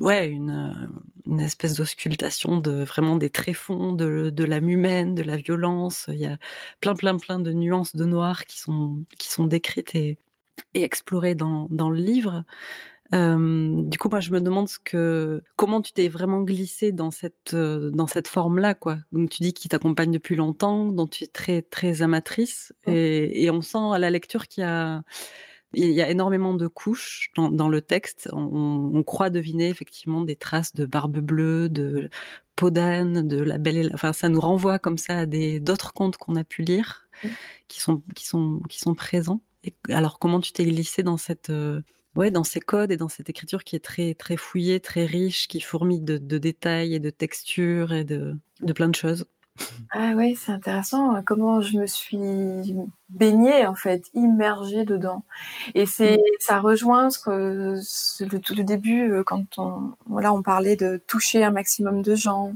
ouais, une, une espèce d'auscultation de vraiment des tréfonds de, de l'âme humaine, de la violence. Il y a plein, plein, plein de nuances de noir qui sont, qui sont décrites et, et explorées dans, dans le livre du coup, moi, je me demande ce que, comment tu t'es vraiment glissé dans cette, dans cette forme-là, quoi. Donc, tu dis qu'il t'accompagne depuis longtemps, dont tu es très, très amatrice, et, et, on sent à la lecture qu'il y a, il y a énormément de couches dans, dans le texte. On, on, croit deviner effectivement des traces de barbe bleue, de peau d'âne, de la belle. Enfin, ça nous renvoie comme ça à des d'autres contes qu'on a pu lire, qui sont qui sont qui sont présents. Et alors, comment tu t'es glissé dans cette ouais, dans ces codes et dans cette écriture qui est très, très fouillée, très riche, qui fourmille de, de détails et de textures et de, de plein de choses. Ah oui, c'est intéressant hein, comment je me suis baignée en fait, immergée dedans. Et c'est, mm. ça rejoint ce que le tout le début euh, quand on, voilà, on parlait de toucher un maximum de gens,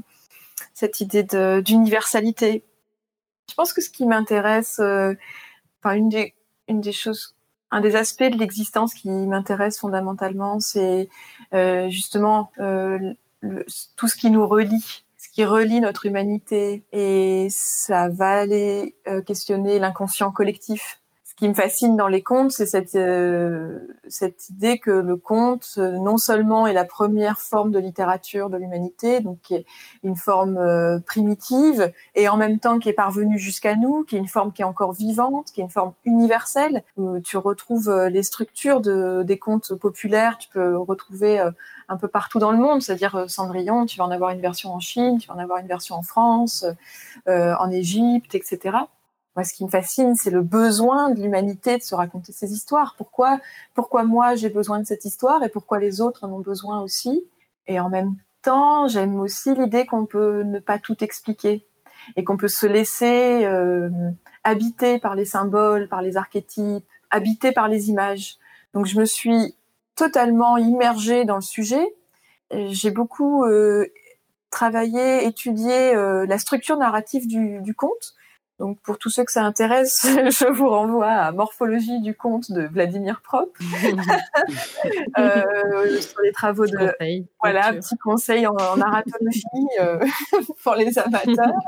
cette idée d'universalité. Je pense que ce qui m'intéresse, euh, enfin une des, une des choses un des aspects de l'existence qui m'intéresse fondamentalement, c'est euh, justement euh, tout ce qui nous relie, ce qui relie notre humanité, et ça va aller euh, questionner l'inconscient collectif, qui me fascine dans les contes, c'est cette euh, idée que le conte euh, non seulement est la première forme de littérature de l'humanité, donc qui est une forme euh, primitive et en même temps qui est parvenue jusqu'à nous, qui est une forme qui est encore vivante, qui est une forme universelle où tu retrouves les structures de des contes populaires, tu peux retrouver un peu partout dans le monde, c'est-à-dire Cendrillon, tu vas en avoir une version en Chine, tu vas en avoir une version en France, en Égypte, etc. Moi, ce qui me fascine, c'est le besoin de l'humanité de se raconter ces histoires. Pourquoi, moi j'ai besoin de cette histoire et pourquoi les autres en ont besoin aussi? Et en même temps, j'aime aussi l'idée qu'on peut ne pas tout expliquer et qu'on peut se laisser euh, habiter par les symboles, par les archétypes, habiter par les images. Donc, je me suis totalement immergée dans le sujet. J'ai beaucoup euh, travaillé, étudié euh, la structure narrative du conte donc pour tous ceux que ça intéresse, je vous renvoie à Morphologie du conte de Vladimir Prop euh, sur les travaux de voilà petit conseil en, en narratologie euh, pour les amateurs,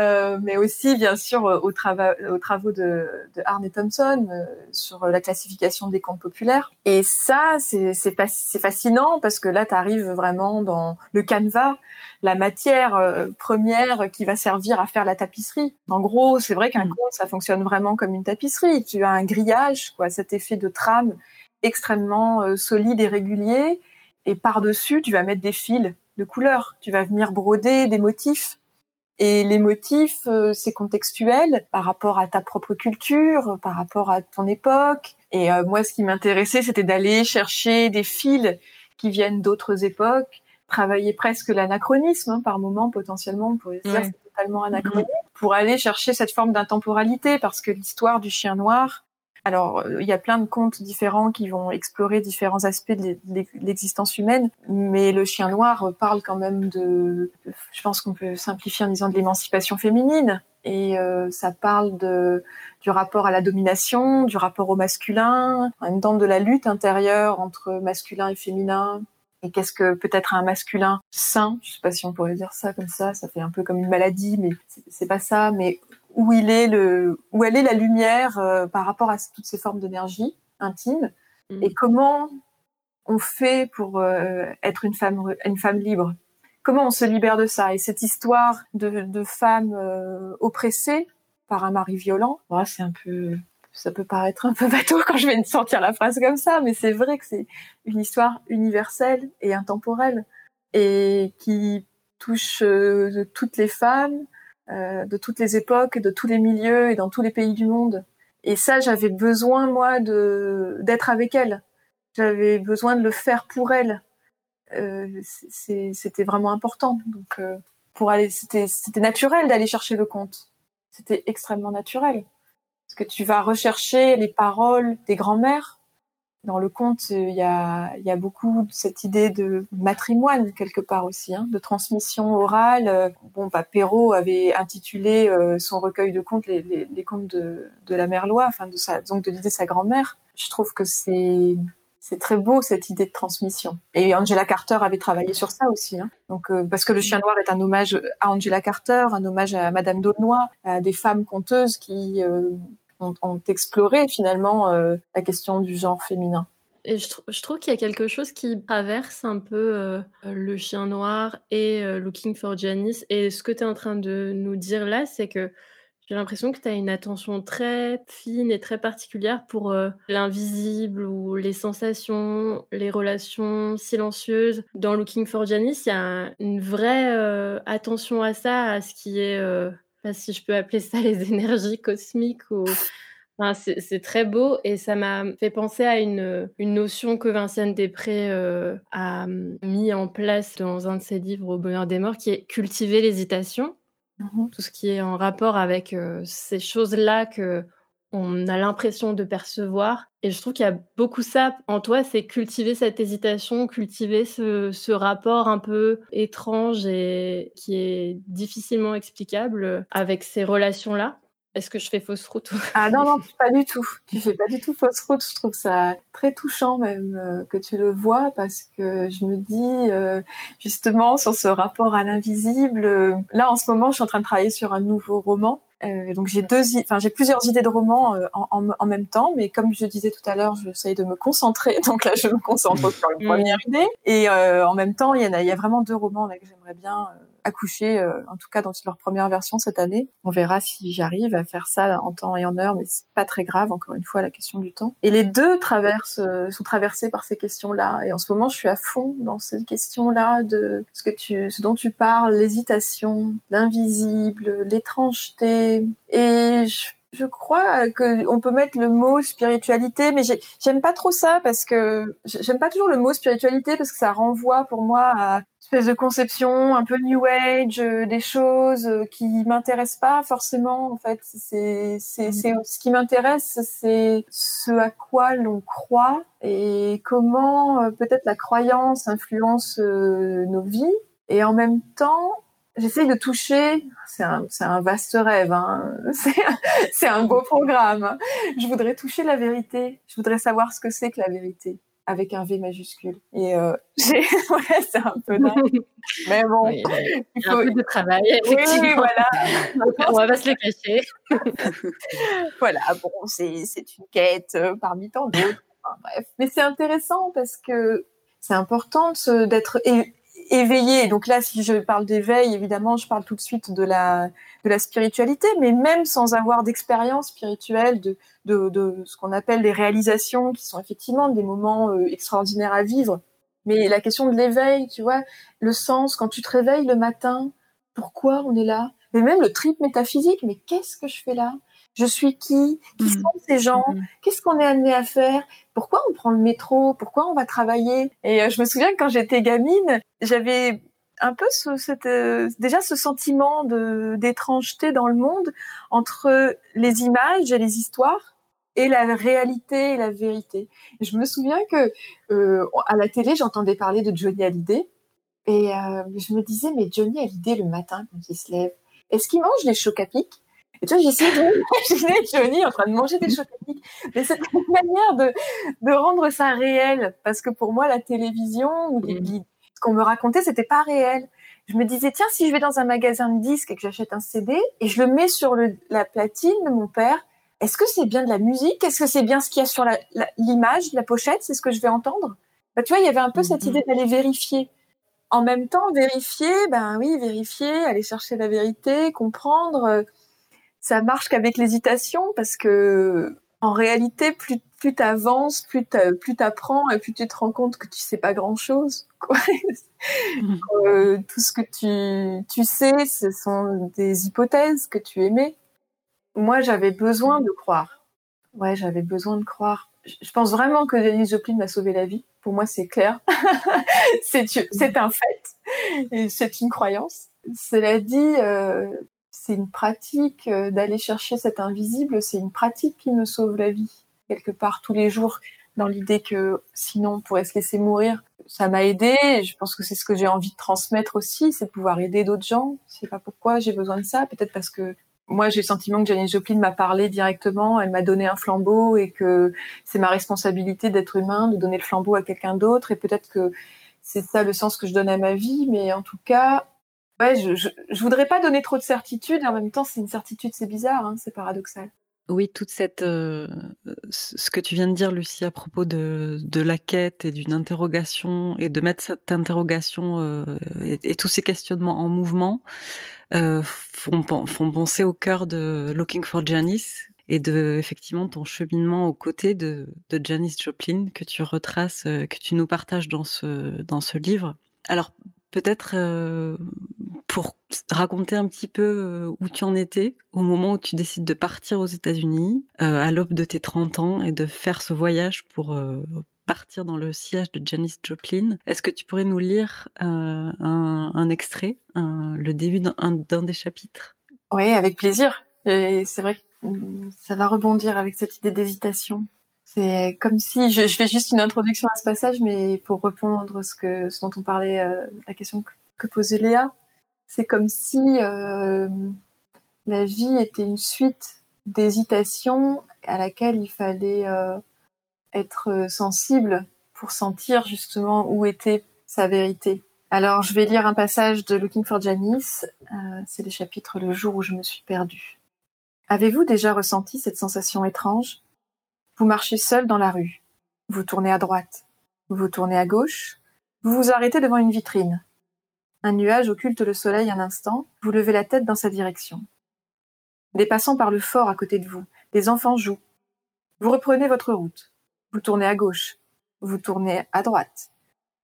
euh, mais aussi bien sûr aux, aux travaux de, de Arne Thompson euh, sur la classification des contes populaires. Et ça c'est c'est fascinant parce que là tu arrives vraiment dans le canevas la matière euh, première qui va servir à faire la tapisserie. En gros, c'est vrai qu'un mm. conte, ça fonctionne vraiment comme une tapisserie. Tu as un grillage, quoi, cet effet de trame extrêmement euh, solide et régulier. Et par-dessus, tu vas mettre des fils de couleurs. Tu vas venir broder des motifs. Et les motifs, euh, c'est contextuel par rapport à ta propre culture, par rapport à ton époque. Et moi, ce qui m'intéressait, c'était d'aller chercher des fils qui viennent d'autres époques travailler presque l'anachronisme hein, par moment potentiellement on pourrait dire c'est totalement anachronique pour aller chercher cette forme d'intemporalité parce que l'histoire du chien noir alors euh, il y a plein de contes différents qui vont explorer différents aspects de l'existence humaine mais le chien noir parle quand même de je pense qu'on peut simplifier en disant de l'émancipation féminine et euh, ça parle de du rapport à la domination, du rapport au masculin, en même temps de la lutte intérieure entre masculin et féminin, et qu'est-ce que peut-être un masculin sain, je sais pas si on pourrait dire ça comme ça, ça fait un peu comme une maladie, mais c'est pas ça, mais où il est le, où elle est la lumière euh, par rapport à toutes ces formes d'énergie intime, mmh. et comment on fait pour euh, être une femme, une femme libre? Comment on se libère de ça? Et cette histoire de, de femmes euh, oppressées par un mari violent, c'est un peu ça peut paraître un peu bateau quand je vais sortir la phrase comme ça, mais c'est vrai que c'est une histoire universelle et intemporelle et qui touche euh, toutes les femmes, euh, de toutes les époques, de tous les milieux et dans tous les pays du monde. Et ça, j'avais besoin moi de d'être avec elle. J'avais besoin de le faire pour elle. Euh, c'était vraiment important. Donc pour aller, c'était naturel d'aller chercher le conte. C'était extrêmement naturel que tu vas rechercher les paroles des grands-mères. Dans le conte, il y a, y a beaucoup cette idée de matrimoine quelque part aussi, hein, de transmission orale. Bon, bah, Perrault avait intitulé euh, son recueil de contes les, contes de, la mère Loi, enfin donc de l'idée de sa grand-mère. Je trouve que c'est c'est très beau cette idée de transmission. Et Angela Carter avait travaillé sur ça aussi. Hein. Donc, euh, parce que le chien noir est un hommage à Angela Carter, un hommage à Madame d'Aulnoy, à des femmes conteuses qui euh, ont, exploré finalement euh, la question du genre féminin. Et je, trouve qu'il y a quelque chose qui traverse un peu le chien noir et Looking for Janice. Et ce que tu es en train de nous dire là, c'est que j'ai l'impression que tu as une attention très fine et très particulière pour euh, l'invisible ou les sensations, les relations silencieuses. Dans Looking for Janice, il y a une vraie euh, attention à ça, à ce qui est euh, si je peux appeler ça les énergies cosmiques c'est très beau et ça m'a fait penser à une, une notion que Vinciane Després euh, a mis en place dans un de ses livres Au bonheur des morts qui est cultiver l'hésitation. Mmh Tout ce qui est en rapport avec euh, ces choses-là que on a l'impression de percevoir. Et je trouve qu'il y a beaucoup ça en toi, c'est cultiver cette hésitation, cultiver ce, ce, rapport un peu étrange et qui est difficilement explicable avec ces relations-là. Est-ce que je fais fausse route Ah non, non, pas du tout. Tu fais pas du tout fausse route. Je trouve ça très touchant même euh, que tu le vois parce que je me dis euh, justement sur ce rapport à l'invisible. Euh, là, en ce moment, je suis en train de travailler sur un nouveau roman Euh, donc j'ai deux, enfin j'ai plusieurs idées de romans euh, en, en, en, même temps, mais comme je disais tout à l'heure, j'essaye de me concentrer. Donc là, je me concentre sur une première idée. Et euh, en même temps, il y, a, il y a vraiment deux romans là que j'aimerais bien euh, accoucher, euh, en tout cas dans leur première version cette année. On verra si j'arrive à faire ça en temps et en heure, mais c'est pas très grave. Encore une fois, la question du temps. Et les deux traversent, euh, sont traversés par ces questions-là. Et en ce moment, je suis à fond dans ces questions-là de ce que tu, ce dont tu parles, l'hésitation, l'invisible, l'étrangeté. Et je je crois que on peut mettre le mot spiritualité, mais j'aime pas trop ça parce que j'aime pas toujours le mot spiritualité parce que ça renvoie pour moi à espèce de conception un peu new age euh, des choses euh, qui m'intéressent pas forcément en fait c'est c'est mm. ce qui m'intéresse c'est ce à quoi l'on croit et comment euh, peut-être la croyance influence nos vies et en même temps j'essaye de toucher c'est un, vaste rêve hein. c'est c'est un beau programme je voudrais toucher la vérité je voudrais savoir ce que c'est que la vérité avec un V majuscule. Et euh, ouais, c'est un peu dingue. Mais bon, il a un peu de travail. Effectivement. Oui, voilà. On va pas se le cacher. voilà, bon, c'est une quête euh, parmi tant d'autres. Enfin, bref, mais c'est intéressant parce que c'est important d'être éveillé. Donc là, si je parle d'éveil, évidemment, je parle tout de suite de la de la spiritualité, mais même sans avoir d'expérience spirituelle, de, de, de, ce qu'on appelle les réalisations, qui sont effectivement des moments euh, extraordinaires à vivre. Mais la question de l'éveil, tu vois, le sens, quand tu te réveilles le matin, pourquoi on est là? Mais même le trip métaphysique, mais qu'est-ce que je fais là? Je suis qui? Qui mmh. sont ces gens? Mmh. Qu'est-ce qu'on est amené à faire? Pourquoi on prend le métro? Pourquoi on va travailler? Et euh, je me souviens que quand j'étais gamine, j'avais un peu ce, cette, euh, déjà ce sentiment de d'étrangeté dans le monde entre les images et les histoires et la réalité et la vérité. je me souviens que euh, à la télé, j'entendais parler de Johnny Hallyday et euh, je me disais mais Johnny Hallyday le matin quand il se lève, est-ce qu'il mange des chocs à pic? Et tu vois, j'essayais d'imaginer Johnny en train de manger des pic. Mais c'est une manière de, de rendre ça réel. Parce que pour moi, la télévision ou les, mmh ce qu'on me racontait, c'était pas réel. Je me disais, tiens, si je vais dans un magasin de disques et que j'achète un CD et je le mets sur le, la platine de mon père, est-ce que c'est bien de la musique? Est-ce que c'est bien ce qu'il y a sur l'image, la, la, pochette? C'est ce que je vais entendre? Bah, Tu vois, il y avait un peu cette mhm. idée d'aller vérifier. En même temps, vérifier, ben oui, vérifier, aller chercher la vérité, comprendre. Ça marche qu'avec l'hésitation parce que en réalité, plus plus t'avances, plus plus t'apprends et plus tu te rends compte que tu sais pas grand chose. Quoi. Mmh. euh, tout ce que tu tu sais, ce sont des hypothèses que tu aimais. Moi, j'avais besoin de croire. Ouais, j'avais besoin de croire. Je pense vraiment que Denis Joplin m'a sauvé la vie. Pour moi, c'est clair. c'est c'est un fait. C'est une croyance. Cela dit, euh, c'est une pratique euh, d'aller chercher cet invisible. C'est une pratique qui me sauve la vie quelque part tous les jours dans l'idée que sinon on pourrait se laisser mourir. Ça m'a aidé. je pense que c'est ce que j'ai envie de transmettre aussi, c'est de pouvoir aider d'autres gens. Je sais pas pourquoi j'ai besoin de ça. Peut-être parce que moi j'ai le sentiment que Janis Joplin m'a parlé directement, elle m'a donné un flambeau et que c'est ma responsabilité d'être humain, de donner le flambeau à quelqu'un d'autre. Et peut-être que c'est ça le sens que je donne à ma vie. Mais en tout cas, ouais, je, je, voudrais pas donner trop de certitude. Et en même temps, c'est une certitude, c'est bizarre, hein, c'est paradoxal. Oui, toute cette, euh, ce que tu viens de dire, Lucie, à propos de, de la quête et d'une interrogation, et de mettre cette interrogation euh, et, tous ces questionnements en mouvement, euh, font, font penser au cœur de Looking for Janice et de effectivement ton cheminement aux côtés de, de Janice Joplin que tu retraces, que tu nous partages dans ce dans ce livre. Alors peut-être euh, pour raconter un petit peu euh, où tu en étais au moment où tu décides de partir aux États-Unis euh, à l'aube de tes 30 ans et de faire ce voyage pour partir dans le sillage de Janis Joplin. Est-ce que tu pourrais nous lire un, extrait, le début d'un des chapitres? Oui, avec plaisir. C'est vrai ça va rebondir avec cette idée d'hésitation. C'est comme si je, fais juste une introduction à ce passage, mais pour répondre que ce dont on parlait, euh, la question que, que, posait Léa, c'est comme si euh, la vie était une suite d'hésitations à laquelle il fallait euh, être sensible pour sentir justement où était sa vérité. Alors, je vais lire un passage de Looking for Janice. Euh, c'est le chapitre Le jour où je me suis perdue. Avez-vous déjà ressenti cette sensation étrange? Vous marchez seul dans la rue. Vous tournez à droite. Vous tournez à gauche. Vous vous arrêtez devant une vitrine. Un nuage occulte le soleil un instant. Vous levez la tête dans sa direction. Des passants parlent fort à côté de vous. Des enfants jouent. Vous reprenez votre route. Vous tournez à gauche. Vous tournez à droite.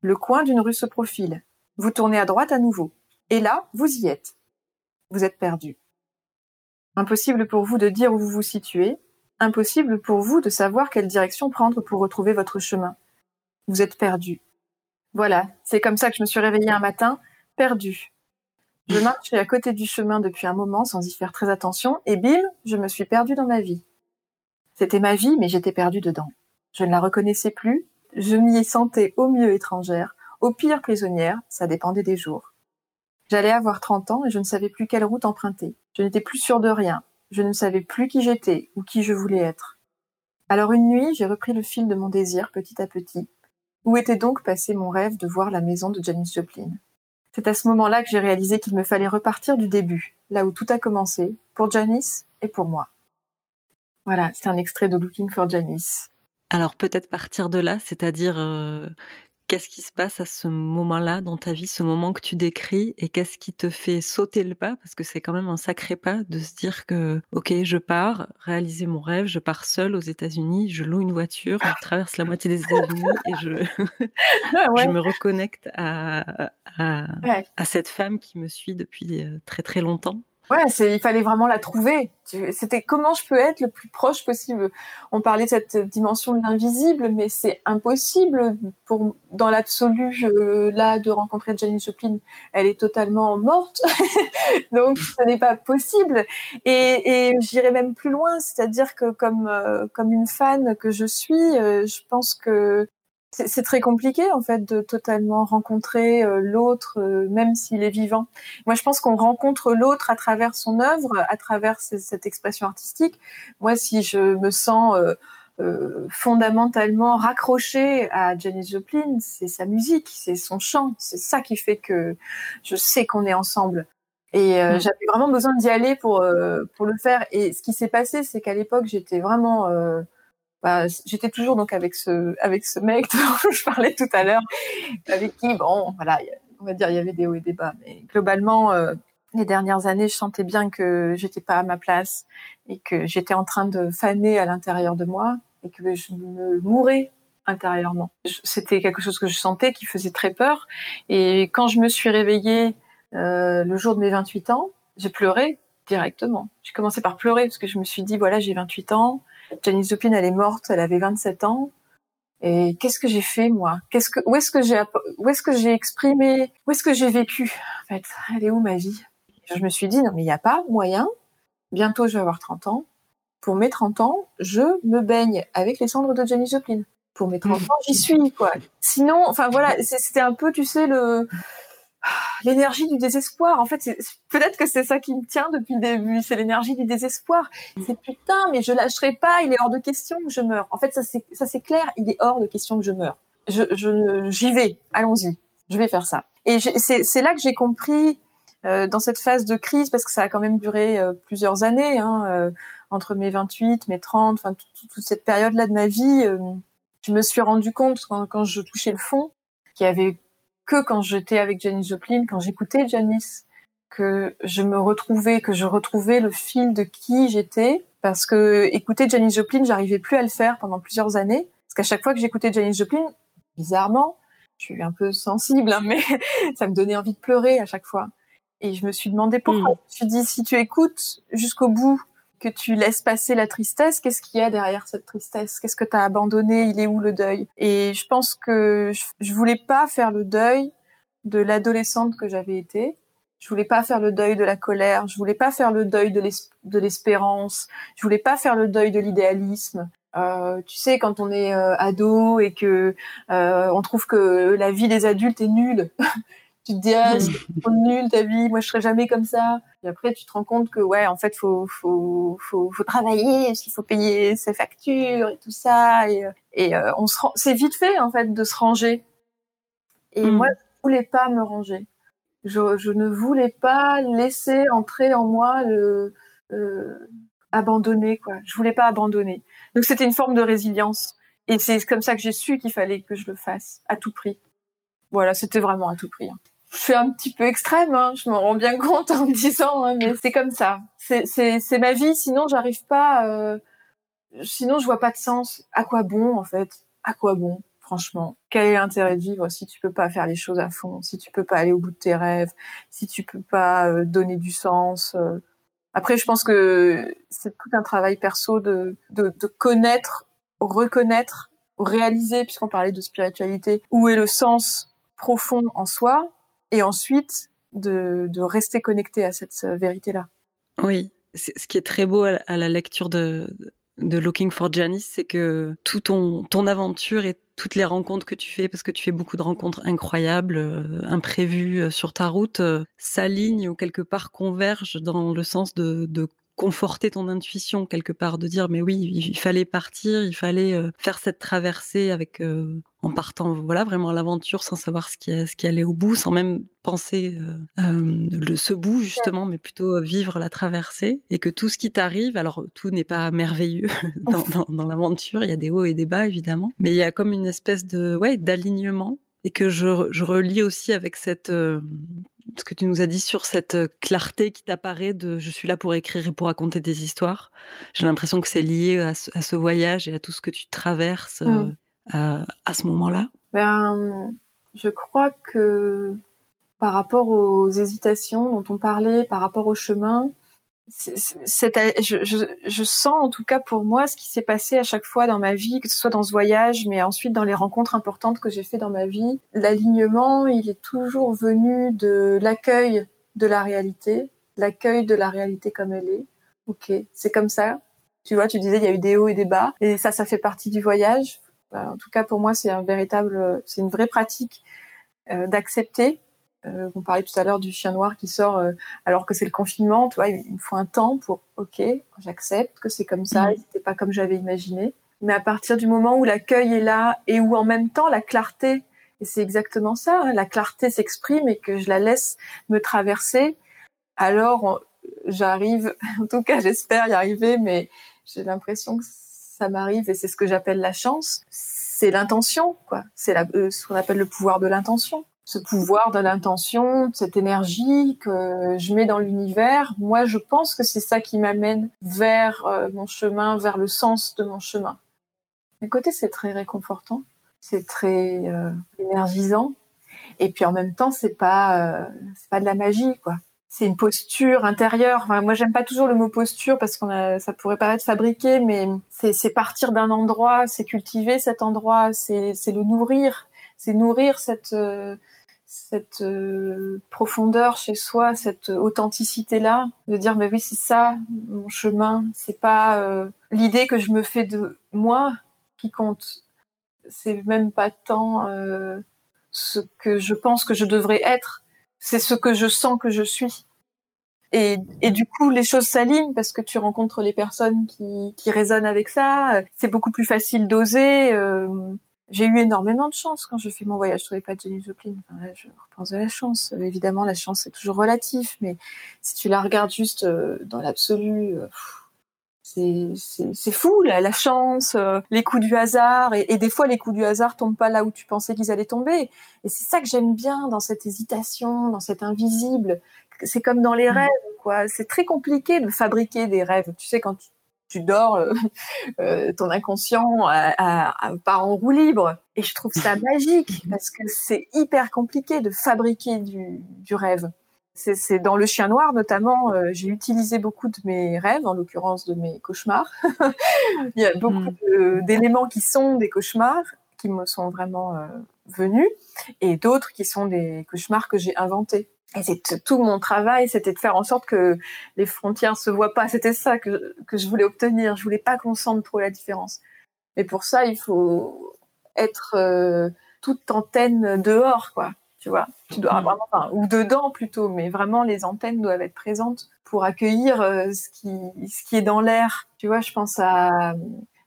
Le coin d'une rue se profile. Vous tournez à droite à nouveau. Et là, vous y êtes. Vous êtes perdu. Impossible pour vous de dire où vous vous situez. Impossible pour vous de savoir quelle direction prendre pour retrouver votre chemin. Vous êtes perdu. Voilà, c'est comme ça que je me suis réveillée un matin, perdu. Je marchais à côté du chemin depuis un moment sans y faire très attention, et bim, je me suis perdue dans ma vie. C'était ma vie, mais j'étais perdue dedans. Je ne la reconnaissais plus, je m'y sentais au mieux étrangère, au pire prisonnière, ça dépendait des jours. J'allais avoir 30 ans et je ne savais plus quelle route emprunter. Je n'étais plus sûre de rien. Je ne savais plus qui j'étais ou qui je voulais être. Alors une nuit, j'ai repris le fil de mon désir petit à petit. Où était donc passé mon rêve de voir la maison de Janis Joplin? C'est à ce moment-là que j'ai réalisé qu'il me fallait repartir du début, là où tout a commencé, pour Janice et pour moi. Voilà, c'est un extrait de Looking for Janice. Alors peut-être partir de là, c'est-à-dire euh, qu'est-ce qui se passe à ce moment-là dans ta vie, ce moment que tu décris, et qu'est-ce qui te fait sauter le pas, parce que c'est quand même un sacré pas de se dire que, ok, je pars, réaliser mon rêve, je pars seule aux États-Unis, je loue une voiture, je traverse la moitié des États-Unis et je, je me reconnecte à, à, à cette femme qui me suit depuis euh, très très longtemps. Ouais, c'est, il fallait vraiment la trouver. C'était comment je peux être le plus proche possible. On parlait de cette dimension de l'invisible, mais c'est impossible pour, dans l'absolu, là, de rencontrer Jenny Joplin. Elle est totalement morte. Donc, ce n'est pas possible. Et, et j'irais même plus loin. C'est-à-dire que comme, euh, comme une fan que je suis, euh, je pense que c'est très compliqué en fait de totalement rencontrer euh, l'autre, euh, même s'il est vivant. Moi, je pense qu'on rencontre l'autre à travers son œuvre, à travers cette expression artistique. Moi, si je me sens euh, fondamentalement raccrochée à Janis Joplin, c'est sa musique, c'est son chant, c'est ça qui fait que je sais qu'on est ensemble. Et mm. j'avais vraiment besoin d'y aller pour pour le faire. Et ce qui s'est passé, c'est qu'à l'époque, j'étais vraiment bah, j'étais toujours donc avec ce avec ce mec dont je parlais tout à l'heure, avec qui bon voilà, on va dire il y avait des hauts et des bas, mais globalement euh, les dernières années, je sentais bien que j'étais pas à ma place et que j'étais en train de faner à l'intérieur de moi et que je me mourais intérieurement. C'était quelque chose que je sentais qui faisait très peur. Et quand je me suis réveillée euh, le jour de mes 28 ans, j'ai pleuré directement. J'ai commencé par pleurer parce que je me suis dit voilà j'ai 28 ans, Janice Joplin, elle est morte, elle avait 27 ans. Et qu'est-ce que j'ai fait moi? Qu'est-ce que où est-ce que j'ai où est-ce que j'ai exprimé Où est-ce que j'ai vécu En fait, elle est où ma vie? Je me suis dit non mais il n'y a pas moyen. Bientôt je vais avoir 30 ans. Pour mes 30 ans, je me baigne avec les cendres de Janice Joplin. Pour mes 30 ans, j'y suis quoi. Sinon, enfin voilà, c'était un peu tu sais le l'énergie du désespoir. En fait, peut-être que c'est ça qui me tient depuis le début. C'est l'énergie du désespoir. C'est putain, mais je lâcherai pas. Il est hors de question que je meure. En fait, ça c'est ça c'est clair. Il est hors de question que je meure. Je je j'y vais. Allons-y. Je vais faire ça. Et c'est là que j'ai compris euh, dans cette phase de crise parce que ça a quand même duré euh, plusieurs années hein, euh, entre mes 28, mes 30, enfin toute cette période là de ma vie. Je me suis rendu compte quand, quand je touchais le fond qu'il y avait que quand j'étais avec Janis Joplin, quand j'écoutais Janis, que je me retrouvais, que je retrouvais le fil de qui j'étais. Parce que écouter Janis Joplin, j'arrivais plus à le faire pendant plusieurs années. Parce qu'à chaque fois que j'écoutais Janis Joplin, bizarrement, je suis un peu sensible, hein, mais ça me donnait envie de pleurer à chaque fois. Et je me suis demandé pourquoi. Hmm. Je me suis dit, si tu écoutes jusqu'au bout que tu laisses passer la tristesse, qu'est-ce qu'il y a derrière cette tristesse? Qu'est-ce que tu as abandonné? Il est où le deuil? Et je pense que je, voulais pas faire le deuil de l'adolescente que j'avais été. Je voulais pas faire le deuil de la colère. Je voulais pas faire le deuil de l'espérance. Je voulais pas faire le deuil de l'idéalisme. Euh, tu sais, quand on est euh, ado et que euh, on trouve que la vie des adultes est nulle, tu te dis ah c'est trop nul ta vie moi je serai jamais comme ça et après tu te rends compte que ouais en fait faut faut faut, faut travailler parce qu'il faut payer ses factures et tout ça et, et euh, on se c'est vite fait en fait de se ranger et mm. moi je voulais pas me ranger je, je ne voulais pas laisser entrer en moi le euh, abandonner, quoi. Je voulais pas abandonner. Donc c'était une forme de résilience. Et c'est comme ça que j'ai su qu'il fallait que je le fasse à tout prix. Voilà, c'était vraiment à tout prix. Hein. Je suis un petit peu extrême, hein, je m'en rends bien compte en me disant, hein, mais c'est comme ça. C'est ma vie, sinon j'arrive pas. Euh, sinon je vois pas de sens. À quoi bon en fait? À quoi bon Franchement, quel est l'intérêt de vivre si tu peux pas faire les choses à fond, si tu peux pas aller au bout de tes rêves, si tu peux pas euh, donner du sens euh? Après, je pense que c'est tout un travail perso de, de, de connaître, reconnaître, réaliser, puisqu'on parlait de spiritualité, où est le sens profond en soi, et ensuite de, rester connecté à cette vérité-là. Oui, ce qui est très beau à la lecture de, Looking for Janice, c'est que tout ton, aventure et toutes les rencontres que tu fais, parce que tu fais beaucoup de rencontres incroyables, euh, imprévues euh, sur ta route, euh, s'alignent ou quelque part convergent dans le sens de, conforter ton intuition quelque part, de dire mais oui, il fallait partir, il fallait euh, faire cette traversée avec euh, en partant voilà vraiment à l'aventure sans savoir ce qui, ce qui allait au bout, sans même penser euh, le, ce bout justement, mais plutôt vivre la traversée et que tout ce qui t'arrive, alors tout n'est pas merveilleux dans, dans l'aventure, il y a des hauts et des bas évidemment, mais il y a comme une espèce de ouais d'alignement et que je, je relis aussi avec cette ce que tu nous as dit sur cette clarté qui t'apparaît de je suis là pour écrire et pour raconter des histoires. J'ai l'impression que c'est lié à ce, voyage et à tout ce que tu traverses mmh. À, ce moment-là? Ben, je crois que par rapport aux hésitations dont on parlait, par rapport au chemin, je, je, je, sens en tout cas pour moi ce qui s'est passé à chaque fois dans ma vie, que ce soit dans ce voyage, mais ensuite dans les rencontres importantes que j'ai fait dans ma vie. L'alignement, il est toujours venu de l'accueil de la réalité, l'accueil de la réalité comme elle est. Ok, c'est comme ça. Tu vois, tu disais il y a eu des hauts et des bas, et ça, ça fait partie du voyage. En tout cas, pour moi, c'est un véritable, c'est une vraie pratique euh, d'accepter euh, on parlait tout à l'heure du chien noir qui sort euh, alors que c'est le confinement. Tu vois, il me faut un temps pour, ok, j'accepte que c'est comme ça, mmh. c'était pas comme j'avais imaginé. Mais à partir du moment où l'accueil est là et où en même temps la clarté, et c'est exactement ça, hein, la clarté s'exprime et que je la laisse me traverser, alors j'arrive, en tout cas j'espère y arriver, mais j'ai l'impression que ça m'arrive et c'est ce que j'appelle la chance. C'est l'intention, quoi. C'est euh, ce qu'on appelle le pouvoir de l'intention ce pouvoir de l'intention, cette énergie que je mets dans l'univers, moi je pense que c'est ça qui m'amène vers euh, mon chemin, vers le sens de mon chemin. D'un côté, c'est très réconfortant, c'est très euh, énergisant, et puis en même temps, c'est pas c'est pas de la magie, quoi. C'est une posture intérieure. Moi, j'aime pas toujours le mot posture parce qu'on a, ça pourrait paraître fabriqué, mais c'est partir d'un endroit, c'est cultiver cet endroit, c'est le nourrir, c'est nourrir cette cette euh, profondeur chez soi, cette authenticité-là, de dire mais oui c'est ça mon chemin, c'est pas euh, l'idée que je me fais de moi qui compte, c'est même pas tant euh, ce que je pense que je devrais être, c'est ce que je sens que je suis. Et, et du coup, les choses s'alignent parce que tu rencontres les personnes qui, qui résonnent avec ça. C'est beaucoup plus facile d'oser. J'ai eu énormément de chance quand je fais mon voyage sur les pas de Jenny Joplin. Là, je repense de la chance. Euh, évidemment, la chance c'est toujours relatif, mais si tu la regardes juste euh, dans l'absolu, euh, c'est fou la, la chance, les coups du hasard, et, et, des fois les coups du hasard tombent pas là où tu pensais qu'ils allaient tomber. Et c'est ça que j'aime bien dans cette hésitation, dans cet invisible. C'est comme dans les mmh. rêves, quoi. C'est très compliqué de fabriquer des rêves. Tu sais quand tu tu dors, euh, euh, ton inconscient part en roue libre. Et je trouve ça magique parce que c'est hyper compliqué de fabriquer du, rêve. C'est dans le chien noir notamment, euh, j'ai utilisé beaucoup de mes rêves, en l'occurrence de mes cauchemars. Il y a beaucoup mm. d'éléments qui sont des cauchemars, qui me sont vraiment venus, et d'autres qui sont des cauchemars que j'ai inventés. Et c'est tout mon travail, c'était de faire en sorte que les frontières se voient pas. C'était ça que, que je voulais obtenir. Je voulais pas qu'on sente trop la différence. Mais pour ça, il faut être euh, toute antenne dehors, quoi. Tu vois, tu dois mm. vraiment, enfin, ou dedans plutôt, mais vraiment les antennes doivent être présentes pour accueillir euh, ce qui, ce qui est dans l'air. Tu vois, je pense à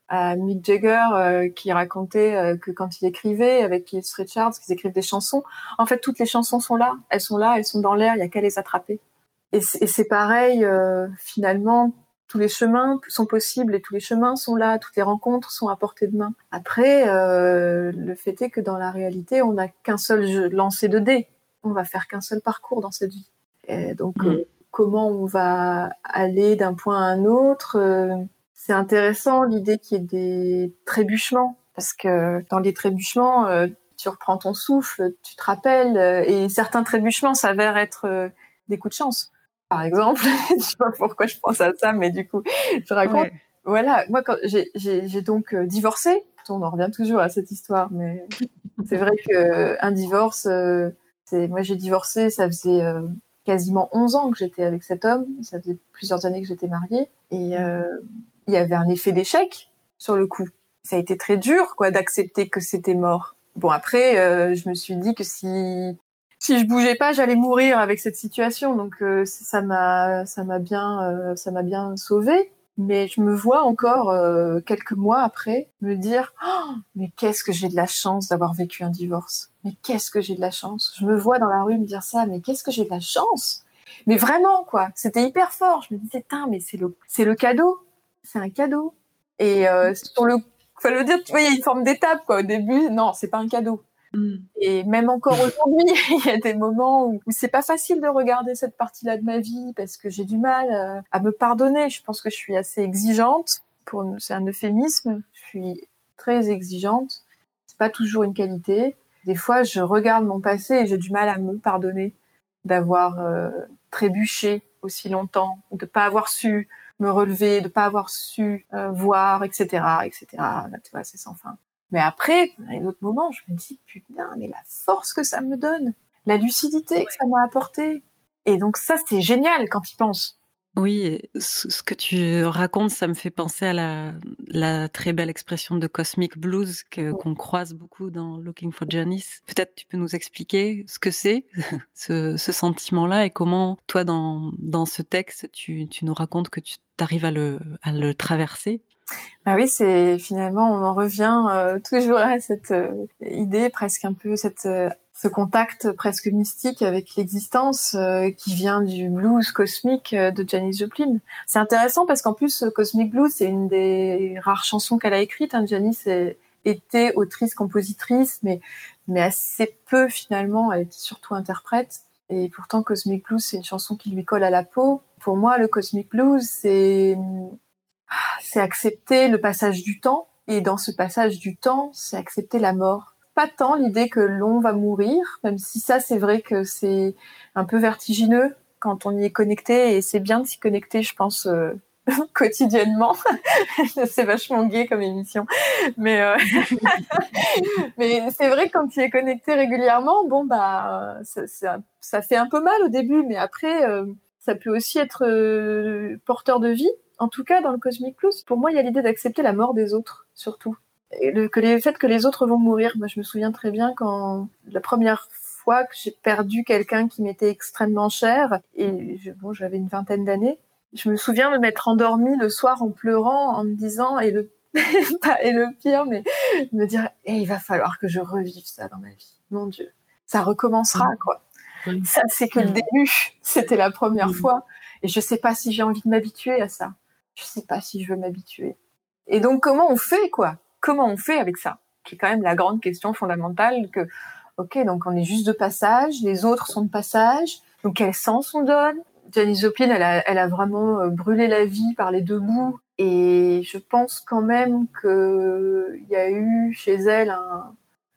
à Mick Jagger euh, qui racontait euh, que quand il écrivait avec Keith Richards, qu'ils écrivent des chansons, en fait toutes les chansons sont là, elles sont là, elles sont dans l'air, il y a qu'à les attraper. Et c'est pareil finalement tous les chemins sont possibles et tous les chemins sont là, toutes les rencontres sont à portée de main. Après, euh, le fait est que dans la réalité, on n'a qu'un seul jeu, lancer de dés. On va faire qu'un seul parcours dans cette vie. Et donc, Mm. euh, comment on va aller d'un point à un autre euh, C'est intéressant l'idée qu'il y ait des trébuchements, parce que dans les trébuchements, tu reprends ton souffle, tu te rappelles, et certains trébuchements s'avèrent être des coups de chance. Par exemple, je sais pas pourquoi je pense à ça, mais du coup, je raconte. Ouais. Voilà, moi quand j'ai- donc euh, divorcé, on en revient toujours à cette histoire, mais c'est vrai que un divorce, euh, c'est moi j'ai divorcé, ça faisait euh, quasiment 11 ans que j'étais avec cet homme, ça faisait plusieurs années que j'étais mariée, et euh, il y avait un effet d'échec sur le coup. Ça a été très dur, quoi, d'accepter que c'était mort. Bon après, euh, je me suis dit que si si je bougeais pas, j'allais mourir avec cette situation. Donc euh, ça m'a ça m'a bien euh, ça m'a bien sauvée. Mais je me vois encore euh, quelques mois après me dire Oh, mais qu'est-ce que j'ai de la chance d'avoir vécu un divorce. Mais qu'est-ce que j'ai de la chance. Je me vois dans la rue me dire ça. Mais qu'est-ce que j'ai de la chance. Mais vraiment quoi. C'était hyper fort. Je me disais Tain, mais c'est le c'est le cadeau. C'est un cadeau. Et euh, sur le faut le dire, tu vois, il y a une forme d'étape quoi. Au début, non, c'est pas un cadeau. Mm. Et même encore aujourd'hui, il y a des moments où, c'est pas facile de regarder cette partie-là de ma vie parce que j'ai du mal euh, à me pardonner. Je pense que je suis assez exigeante. Pour c'est un euphémisme. Je suis très exigeante. C'est pas toujours une qualité. Des fois, je regarde mon passé et j'ai du mal à me pardonner d'avoir euh, trébuché aussi longtemps, de pas avoir su me relever, de pas avoir su euh, voir, etc., etc. Tu vois, c'est sans fin. Mais après, dans les autres moments, je me dis, putain, mais la force que ça me donne, la lucidité que ça m'a apporté. Et donc ça, c'est génial quand tu penses. Oui, ce que tu racontes, ça me fait penser à la, la très belle expression de cosmic blues que- qu'on croise beaucoup dans Looking for Janice. Peut-être tu peux nous expliquer ce que c'est, ce, ce sentiment-là, et comment toi, dans, dans ce texte, tu, tu nous racontes que tu arrives à le, à le traverser. Ah oui, c'est finalement, on en revient euh, toujours à cette euh, idée, presque un peu euh, ce contact presque mystique avec l'existence qui vient du blues cosmique de Janis Joplin. C'est intéressant parce qu'en plus, Cosmic Blues, c'est une des rares chansons qu'elle a écrites. Hein. Janis était autrice-compositrice, mais mais assez peu finalement. Elle était surtout interprète. Et pourtant, Cosmic Blues, c'est une chanson qui lui colle à la peau. Pour moi, le Cosmic Blues, c'est c'est accepter le passage du temps. Et dans ce passage du temps, c'est accepter la mort. Pas tant l'idée que l'on va mourir, même si ça, c'est vrai que c'est un peu vertigineux quand on y est connecté. Et c'est bien de s'y connecter, je pense, euh, quotidiennement. c'est vachement gai comme émission. Mais, euh, c'est vrai que quand tu y es connecté régulièrement, bon, bah, ça, fait un peu mal au début, mais après, euh, ça peut aussi être porteur de vie. En tout cas, dans le Cosmic Plus, pour moi, il y a l'idée d'accepter la mort des autres, surtout. Et le, que les, le fait que les autres vont mourir. Moi, je me souviens très bien quand la première fois que j'ai perdu quelqu'un qui m'était extrêmement cher, et je, bon, j'avais une vingtaine d'années, je me souviens de m'être endormie le soir en pleurant, en me disant, et le, et le pire, mais me dire, eh, il va falloir que je revive ça dans ma vie. Mon Dieu. Ça recommencera, quoi. Ça, c'est que le début. C'était la première fois. Et je sais pas si j'ai envie de m'habituer à ça. Je sais pas si je veux m'habituer. Et donc, comment on fait, quoi? Comment on fait avec ça? Qui est quand même la grande question fondamentale que, ok, donc on est juste de passage, les autres sont de passage, donc quel sens on donne? Janis Joplin, elle a, elle a vraiment euh, brûlé la vie par les deux bouts. Et je pense quand même qu'il y a eu chez elle un,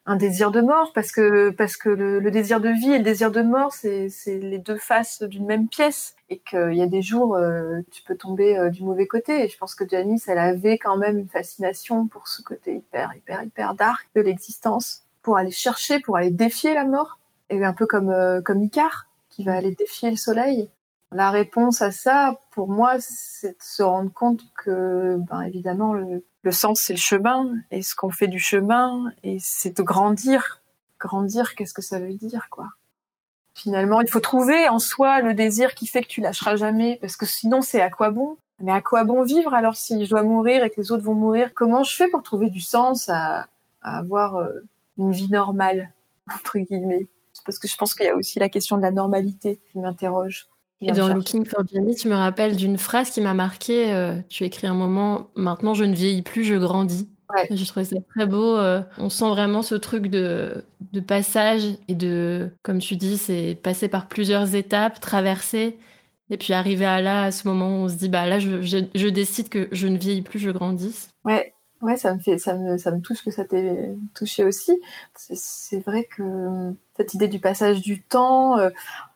un désir de mort, parce que, parce que le, désir de vie et le désir de mort, c'est les deux faces d'une même pièce. Et qu'il y a des jours, euh, tu peux tomber euh, du mauvais côté. Et je pense que Janice, elle avait quand même une fascination pour ce côté hyper, hyper, hyper dark de l'existence, pour aller chercher, pour aller défier la mort. Et un peu comme, euh, comme Icare, qui va aller défier le soleil. La réponse à ça, pour moi, c'est de se rendre compte que, ben, évidemment, le, le sens, c'est le chemin, et ce qu'on fait du chemin, et c'est de grandir? Grandir, qu'est-ce que ça veut dire, quoi? Finalement, il faut trouver en soi le désir qui fait que tu lâcheras jamais, parce que sinon, c'est à quoi bon? Mais à quoi bon vivre alors si je dois mourir et que les autres vont mourir? Comment je fais pour trouver du sens à, à avoir euh, une vie normale, entre guillemets? Parce que je pense qu'il y a aussi la question de la normalité qui m'interroge Et dans Looking for Jenny, tu me rappelles d'une phrase qui m'a marqué. Euh, tu écris un moment Maintenant, je ne vieillis plus, je grandis. Ouais. J'ai trouvé ça très beau. Euh, on sent vraiment ce truc de, de passage et de, comme tu dis, c'est passer par plusieurs étapes, traverser. Et puis arriver à là, à ce moment où on se dit, bah là, je, je, je décide que je ne vieillis plus, je grandisse. Ouais, ouais, ça me fait, ça me, ça me touche que ça t'ait touché aussi. C'est vrai que cette idée du passage du temps, euh,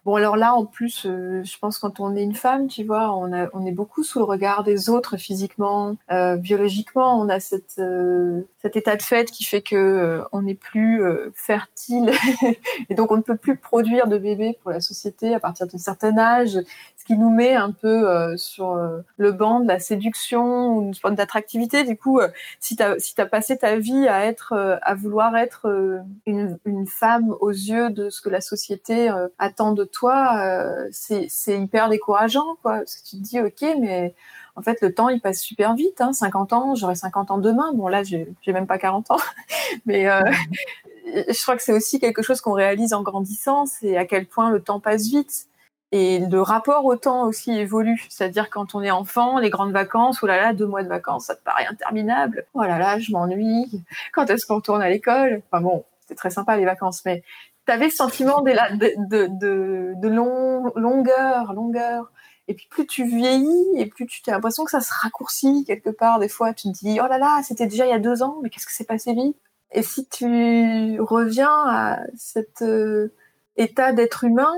Bon, alors là, en plus, euh, je pense quand on est une femme, tu vois, on, a, on est beaucoup sous le regard des autres physiquement, euh, biologiquement. On a cette, euh, cet état de fait qui fait que on n'est plus fertile et donc on ne peut plus produire de bébés pour la société à partir d'un certain âge, ce qui nous met un peu sur le banc de la séduction ou une forme d'attractivité. Du coup, si tu as, si as passé ta vie à être, à vouloir être une, une femme aux yeux de ce que la société attend de toi, euh, c'est hyper décourageant, quoi. Parce que tu te dis, ok, mais en fait, le temps, il passe super vite. Hein, 50 ans, j'aurai 50 ans demain. Bon, là, j'ai même pas 40 ans. mais euh, je crois que c'est aussi quelque chose qu'on réalise en grandissant, c'est à quel point le temps passe vite. Et le rapport au temps aussi évolue. C'est-à-dire quand on est enfant, les grandes vacances, oh là là, deux mois de vacances, ça te paraît interminable. Oh là là, je m'ennuie. Quand est-ce qu'on retourne à l'école? Enfin bon, c'était très sympa les vacances, mais tu avais le sentiment de, de, de, de long, longueur, longueur. Et puis plus tu vieillis et plus tu as l'impression que ça se raccourcit quelque part. Des fois, tu te dis oh là là, c'était déjà il y a deux ans, mais qu'est-ce que c'est passé vite? Et si tu reviens à cet euh, état d'être humain,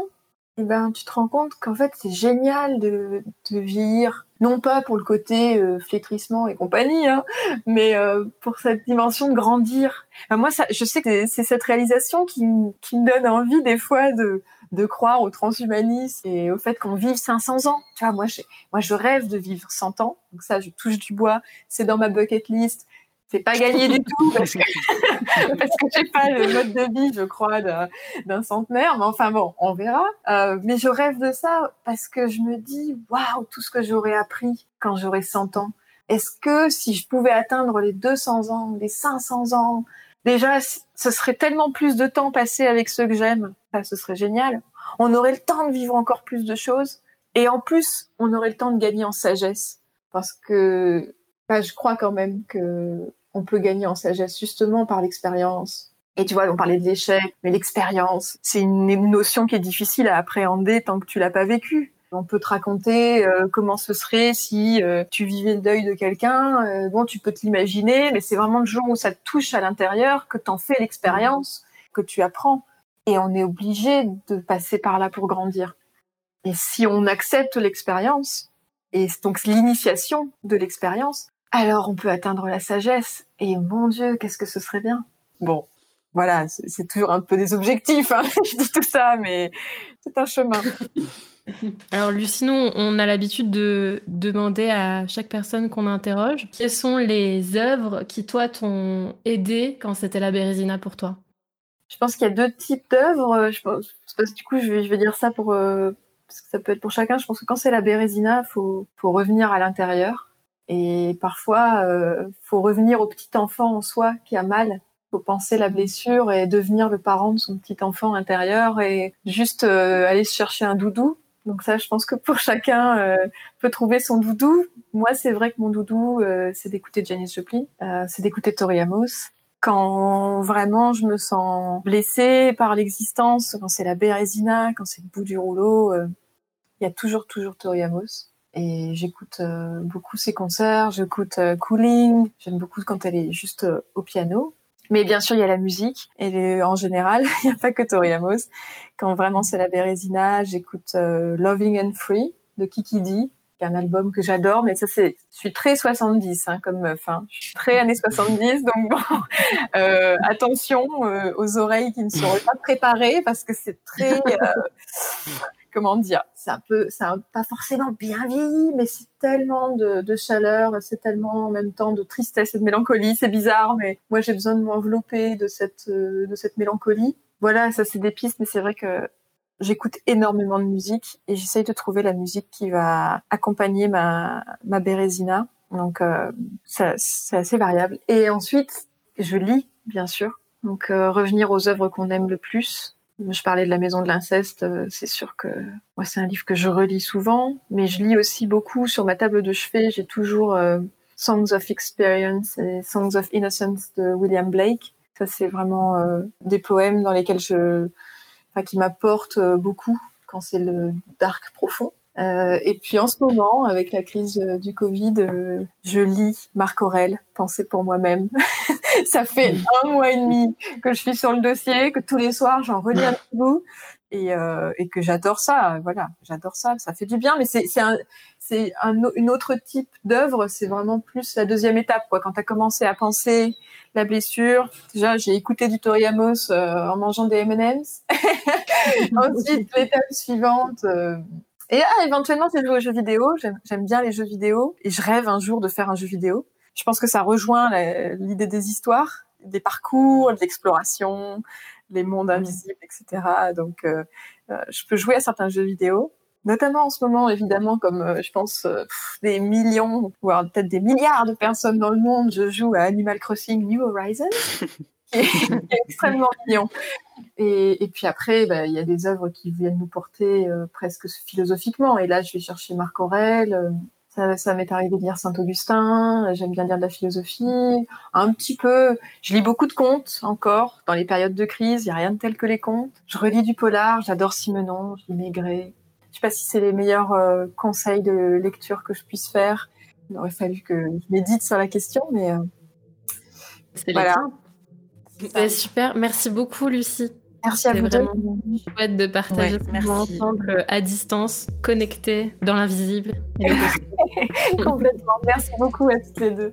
eh ben tu te rends compte qu'en fait c'est génial de, de vieillir non pas pour le côté euh, flétrissement et compagnie, hein, mais euh, pour cette dimension de grandir. moi, ça, je sais que c'est cette réalisation qui, me donne envie des fois de, de croire au transhumanisme et au fait qu'on vive 500 ans. Tu vois, moi, moi, je rêve de vivre 100 ans. Donc ça, je touche du bois. C'est dans ma bucket list c'est pas gagné du tout parce que que j'ai pas le mode de vie, je crois, d'un centenaire. Mais enfin bon, on verra. Euh, mais je rêve de ça parce que je me dis, waouh, tout ce que j'aurais appris quand j'aurai 100 ans. Est-ce que si je pouvais atteindre les 200 ans, les 500 ans, déjà, ce serait tellement plus de temps passé avec ceux que j'aime. ce serait génial. On aurait le temps de vivre encore plus de choses. Et en plus, on aurait le temps de gagner en sagesse. Parce que bah, je crois quand même que on peut gagner en sagesse justement par l'expérience. Et tu vois, on parlait de l'échec, mais l'expérience, c'est une notion qui est difficile à appréhender tant que tu l'as pas vécu. On peut te raconter euh, comment ce serait si euh, tu vivais le deuil de quelqu'un. Euh, bon, tu peux te l'imaginer, mais c'est vraiment le jour où ça te touche à l'intérieur que t'en fais l'expérience, que tu apprends. Et on est obligé de passer par là pour grandir. Et si on accepte l'expérience, et donc l'initiation de l'expérience, alors on peut atteindre la sagesse. Et mon Dieu, qu'est-ce que ce serait bien. Bon, voilà, c'est toujours un peu des objectifs, hein, je dis tout ça, mais c'est un chemin. Alors Lucie, on a l'habitude de demander à chaque personne qu'on interroge quelles sont les œuvres qui, toi, t'ont aidé quand c'était la Bérésina pour toi? Je pense qu'il y a deux types d'œuvres. Je pense, du coup, je vais, dire ça pour... Euh, parce que ça peut être pour chacun. Je pense que quand c'est la Bérésina, il faut, faut revenir à l'intérieur et parfois, euh, faut revenir au petit enfant en soi qui a mal. Faut penser la blessure et devenir le parent de son petit enfant intérieur et juste euh, aller chercher un doudou. Donc ça, je pense que pour chacun euh, peut trouver son doudou. Moi, c'est vrai que mon doudou, euh, c'est d'écouter Janis Joplin, euh, c'est d'écouter Tori Amos. Quand vraiment je me sens blessée par l'existence, quand c'est la bérésina, quand c'est le bout du rouleau, il y a toujours, toujours Tori Amos et j'écoute euh, beaucoup ses concerts, j'écoute euh, Cooling, j'aime beaucoup quand elle est juste euh, au piano. Mais bien sûr, il y a la musique et en général, il n'y a pas que Tori Amos. Quand vraiment c'est la Bérésina, j'écoute Loving and Free de Kiki D, qui est un album que j'adore, mais ça c'est, je suis très 70 hein, comme meuf, hein. je suis très années 70, donc bon, attention aux oreilles qui ne seront pas préparées parce que c'est très comment dire, c'est un peu, c'est pas forcément bien vieilli, mais c'est tellement de, chaleur, c'est tellement en même temps de tristesse et de mélancolie. C'est bizarre, mais moi j'ai besoin de m'envelopper de cette, euh, de cette mélancolie. Voilà, ça c'est des pistes, mais c'est vrai que j'écoute énormément de musique et j'essaye de trouver la musique qui va accompagner ma, ma bérésina. Donc euh, c'est assez variable. Et ensuite, je lis, bien sûr. Donc euh, revenir aux œuvres qu'on aime le plus Je parlais de la maison de l'inceste, c'est sûr que moi c'est un livre que je relis souvent, mais je lis aussi beaucoup sur ma table de chevet. J'ai toujours Songs of Experience et Songs of Innocence de William Blake. Ça c'est vraiment des poèmes dans lesquels je, enfin, qui m'apportent beaucoup quand c'est le dark profond. Euh, et puis en ce moment, avec la crise euh, du Covid, euh, je lis Marc Aurel, Penser pour moi-même. ça fait un mois et demi que je suis sur le dossier, que tous les soirs j'en relis un petit bout et, et que j'adore ça. Voilà, j'adore ça. Ça fait du bien, mais c'est un une autre type d'œuvre. C'est vraiment plus la deuxième étape. Quand tu as commencé à penser la blessure, déjà j'ai écouté du Tori Amos en mangeant des M&M's. Ensuite, l'étape suivante et ah, éventuellement, c'est jouer aux jeux vidéo. J'aime bien les jeux vidéo et je rêve un jour de faire un jeu vidéo. Je pense que ça rejoint l'idée des histoires, des parcours, de l'exploration, les mondes invisibles, etc. Donc, euh, euh, je peux jouer à certains jeux vidéo, notamment en ce moment, évidemment, comme euh, je pense des millions, voire peut-être des milliards de personnes dans le monde, je joue à Animal Crossing New Horizons. qui est extrêmement mignon. Et, et, puis après, bah, il y a des œuvres qui viennent nous porter presque philosophiquement. Et là, je vais chercher Marc Aurèle. Euh, ça, ça m'est arrivé de lire Saint-Augustin. J'aime bien lire de la philosophie. Un petit peu. Je lis beaucoup de contes encore. Dans les périodes de crise, il n'y a rien de tel que les contes. Je relis du polar. J'adore Simenon. Je lis Maigret. Je sais pas si c'est les meilleurs euh, conseils de lecture que je puisse faire. Il aurait fallu que je médite sur la question, mais voilà. C'est super. Merci beaucoup, Lucie. Merci à vous. vraiment chouette de partager ouais, ensemble euh, à distance, connectés dans l'invisible. Complètement. Merci beaucoup à toutes les deux.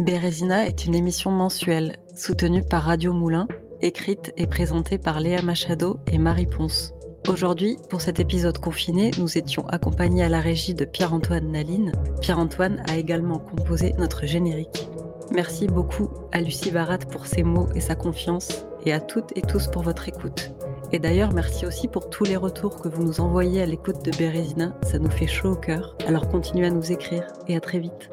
Bérésina est une émission mensuelle soutenue par Radio Moulin, écrite et présentée par Léa Machado et Marie Ponce. Aujourd'hui, pour cet épisode confiné, nous étions accompagnés à la régie de Pierre-Antoine Naline. Pierre-Antoine a également composé notre générique. Merci beaucoup à Lucie Barat pour ses mots et sa confiance, et à toutes et tous pour votre écoute. Et d'ailleurs, merci aussi pour tous les retours que vous nous envoyez à l'écoute de Bérésina, ça nous fait chaud au cœur. Alors continuez à nous écrire, et à très vite.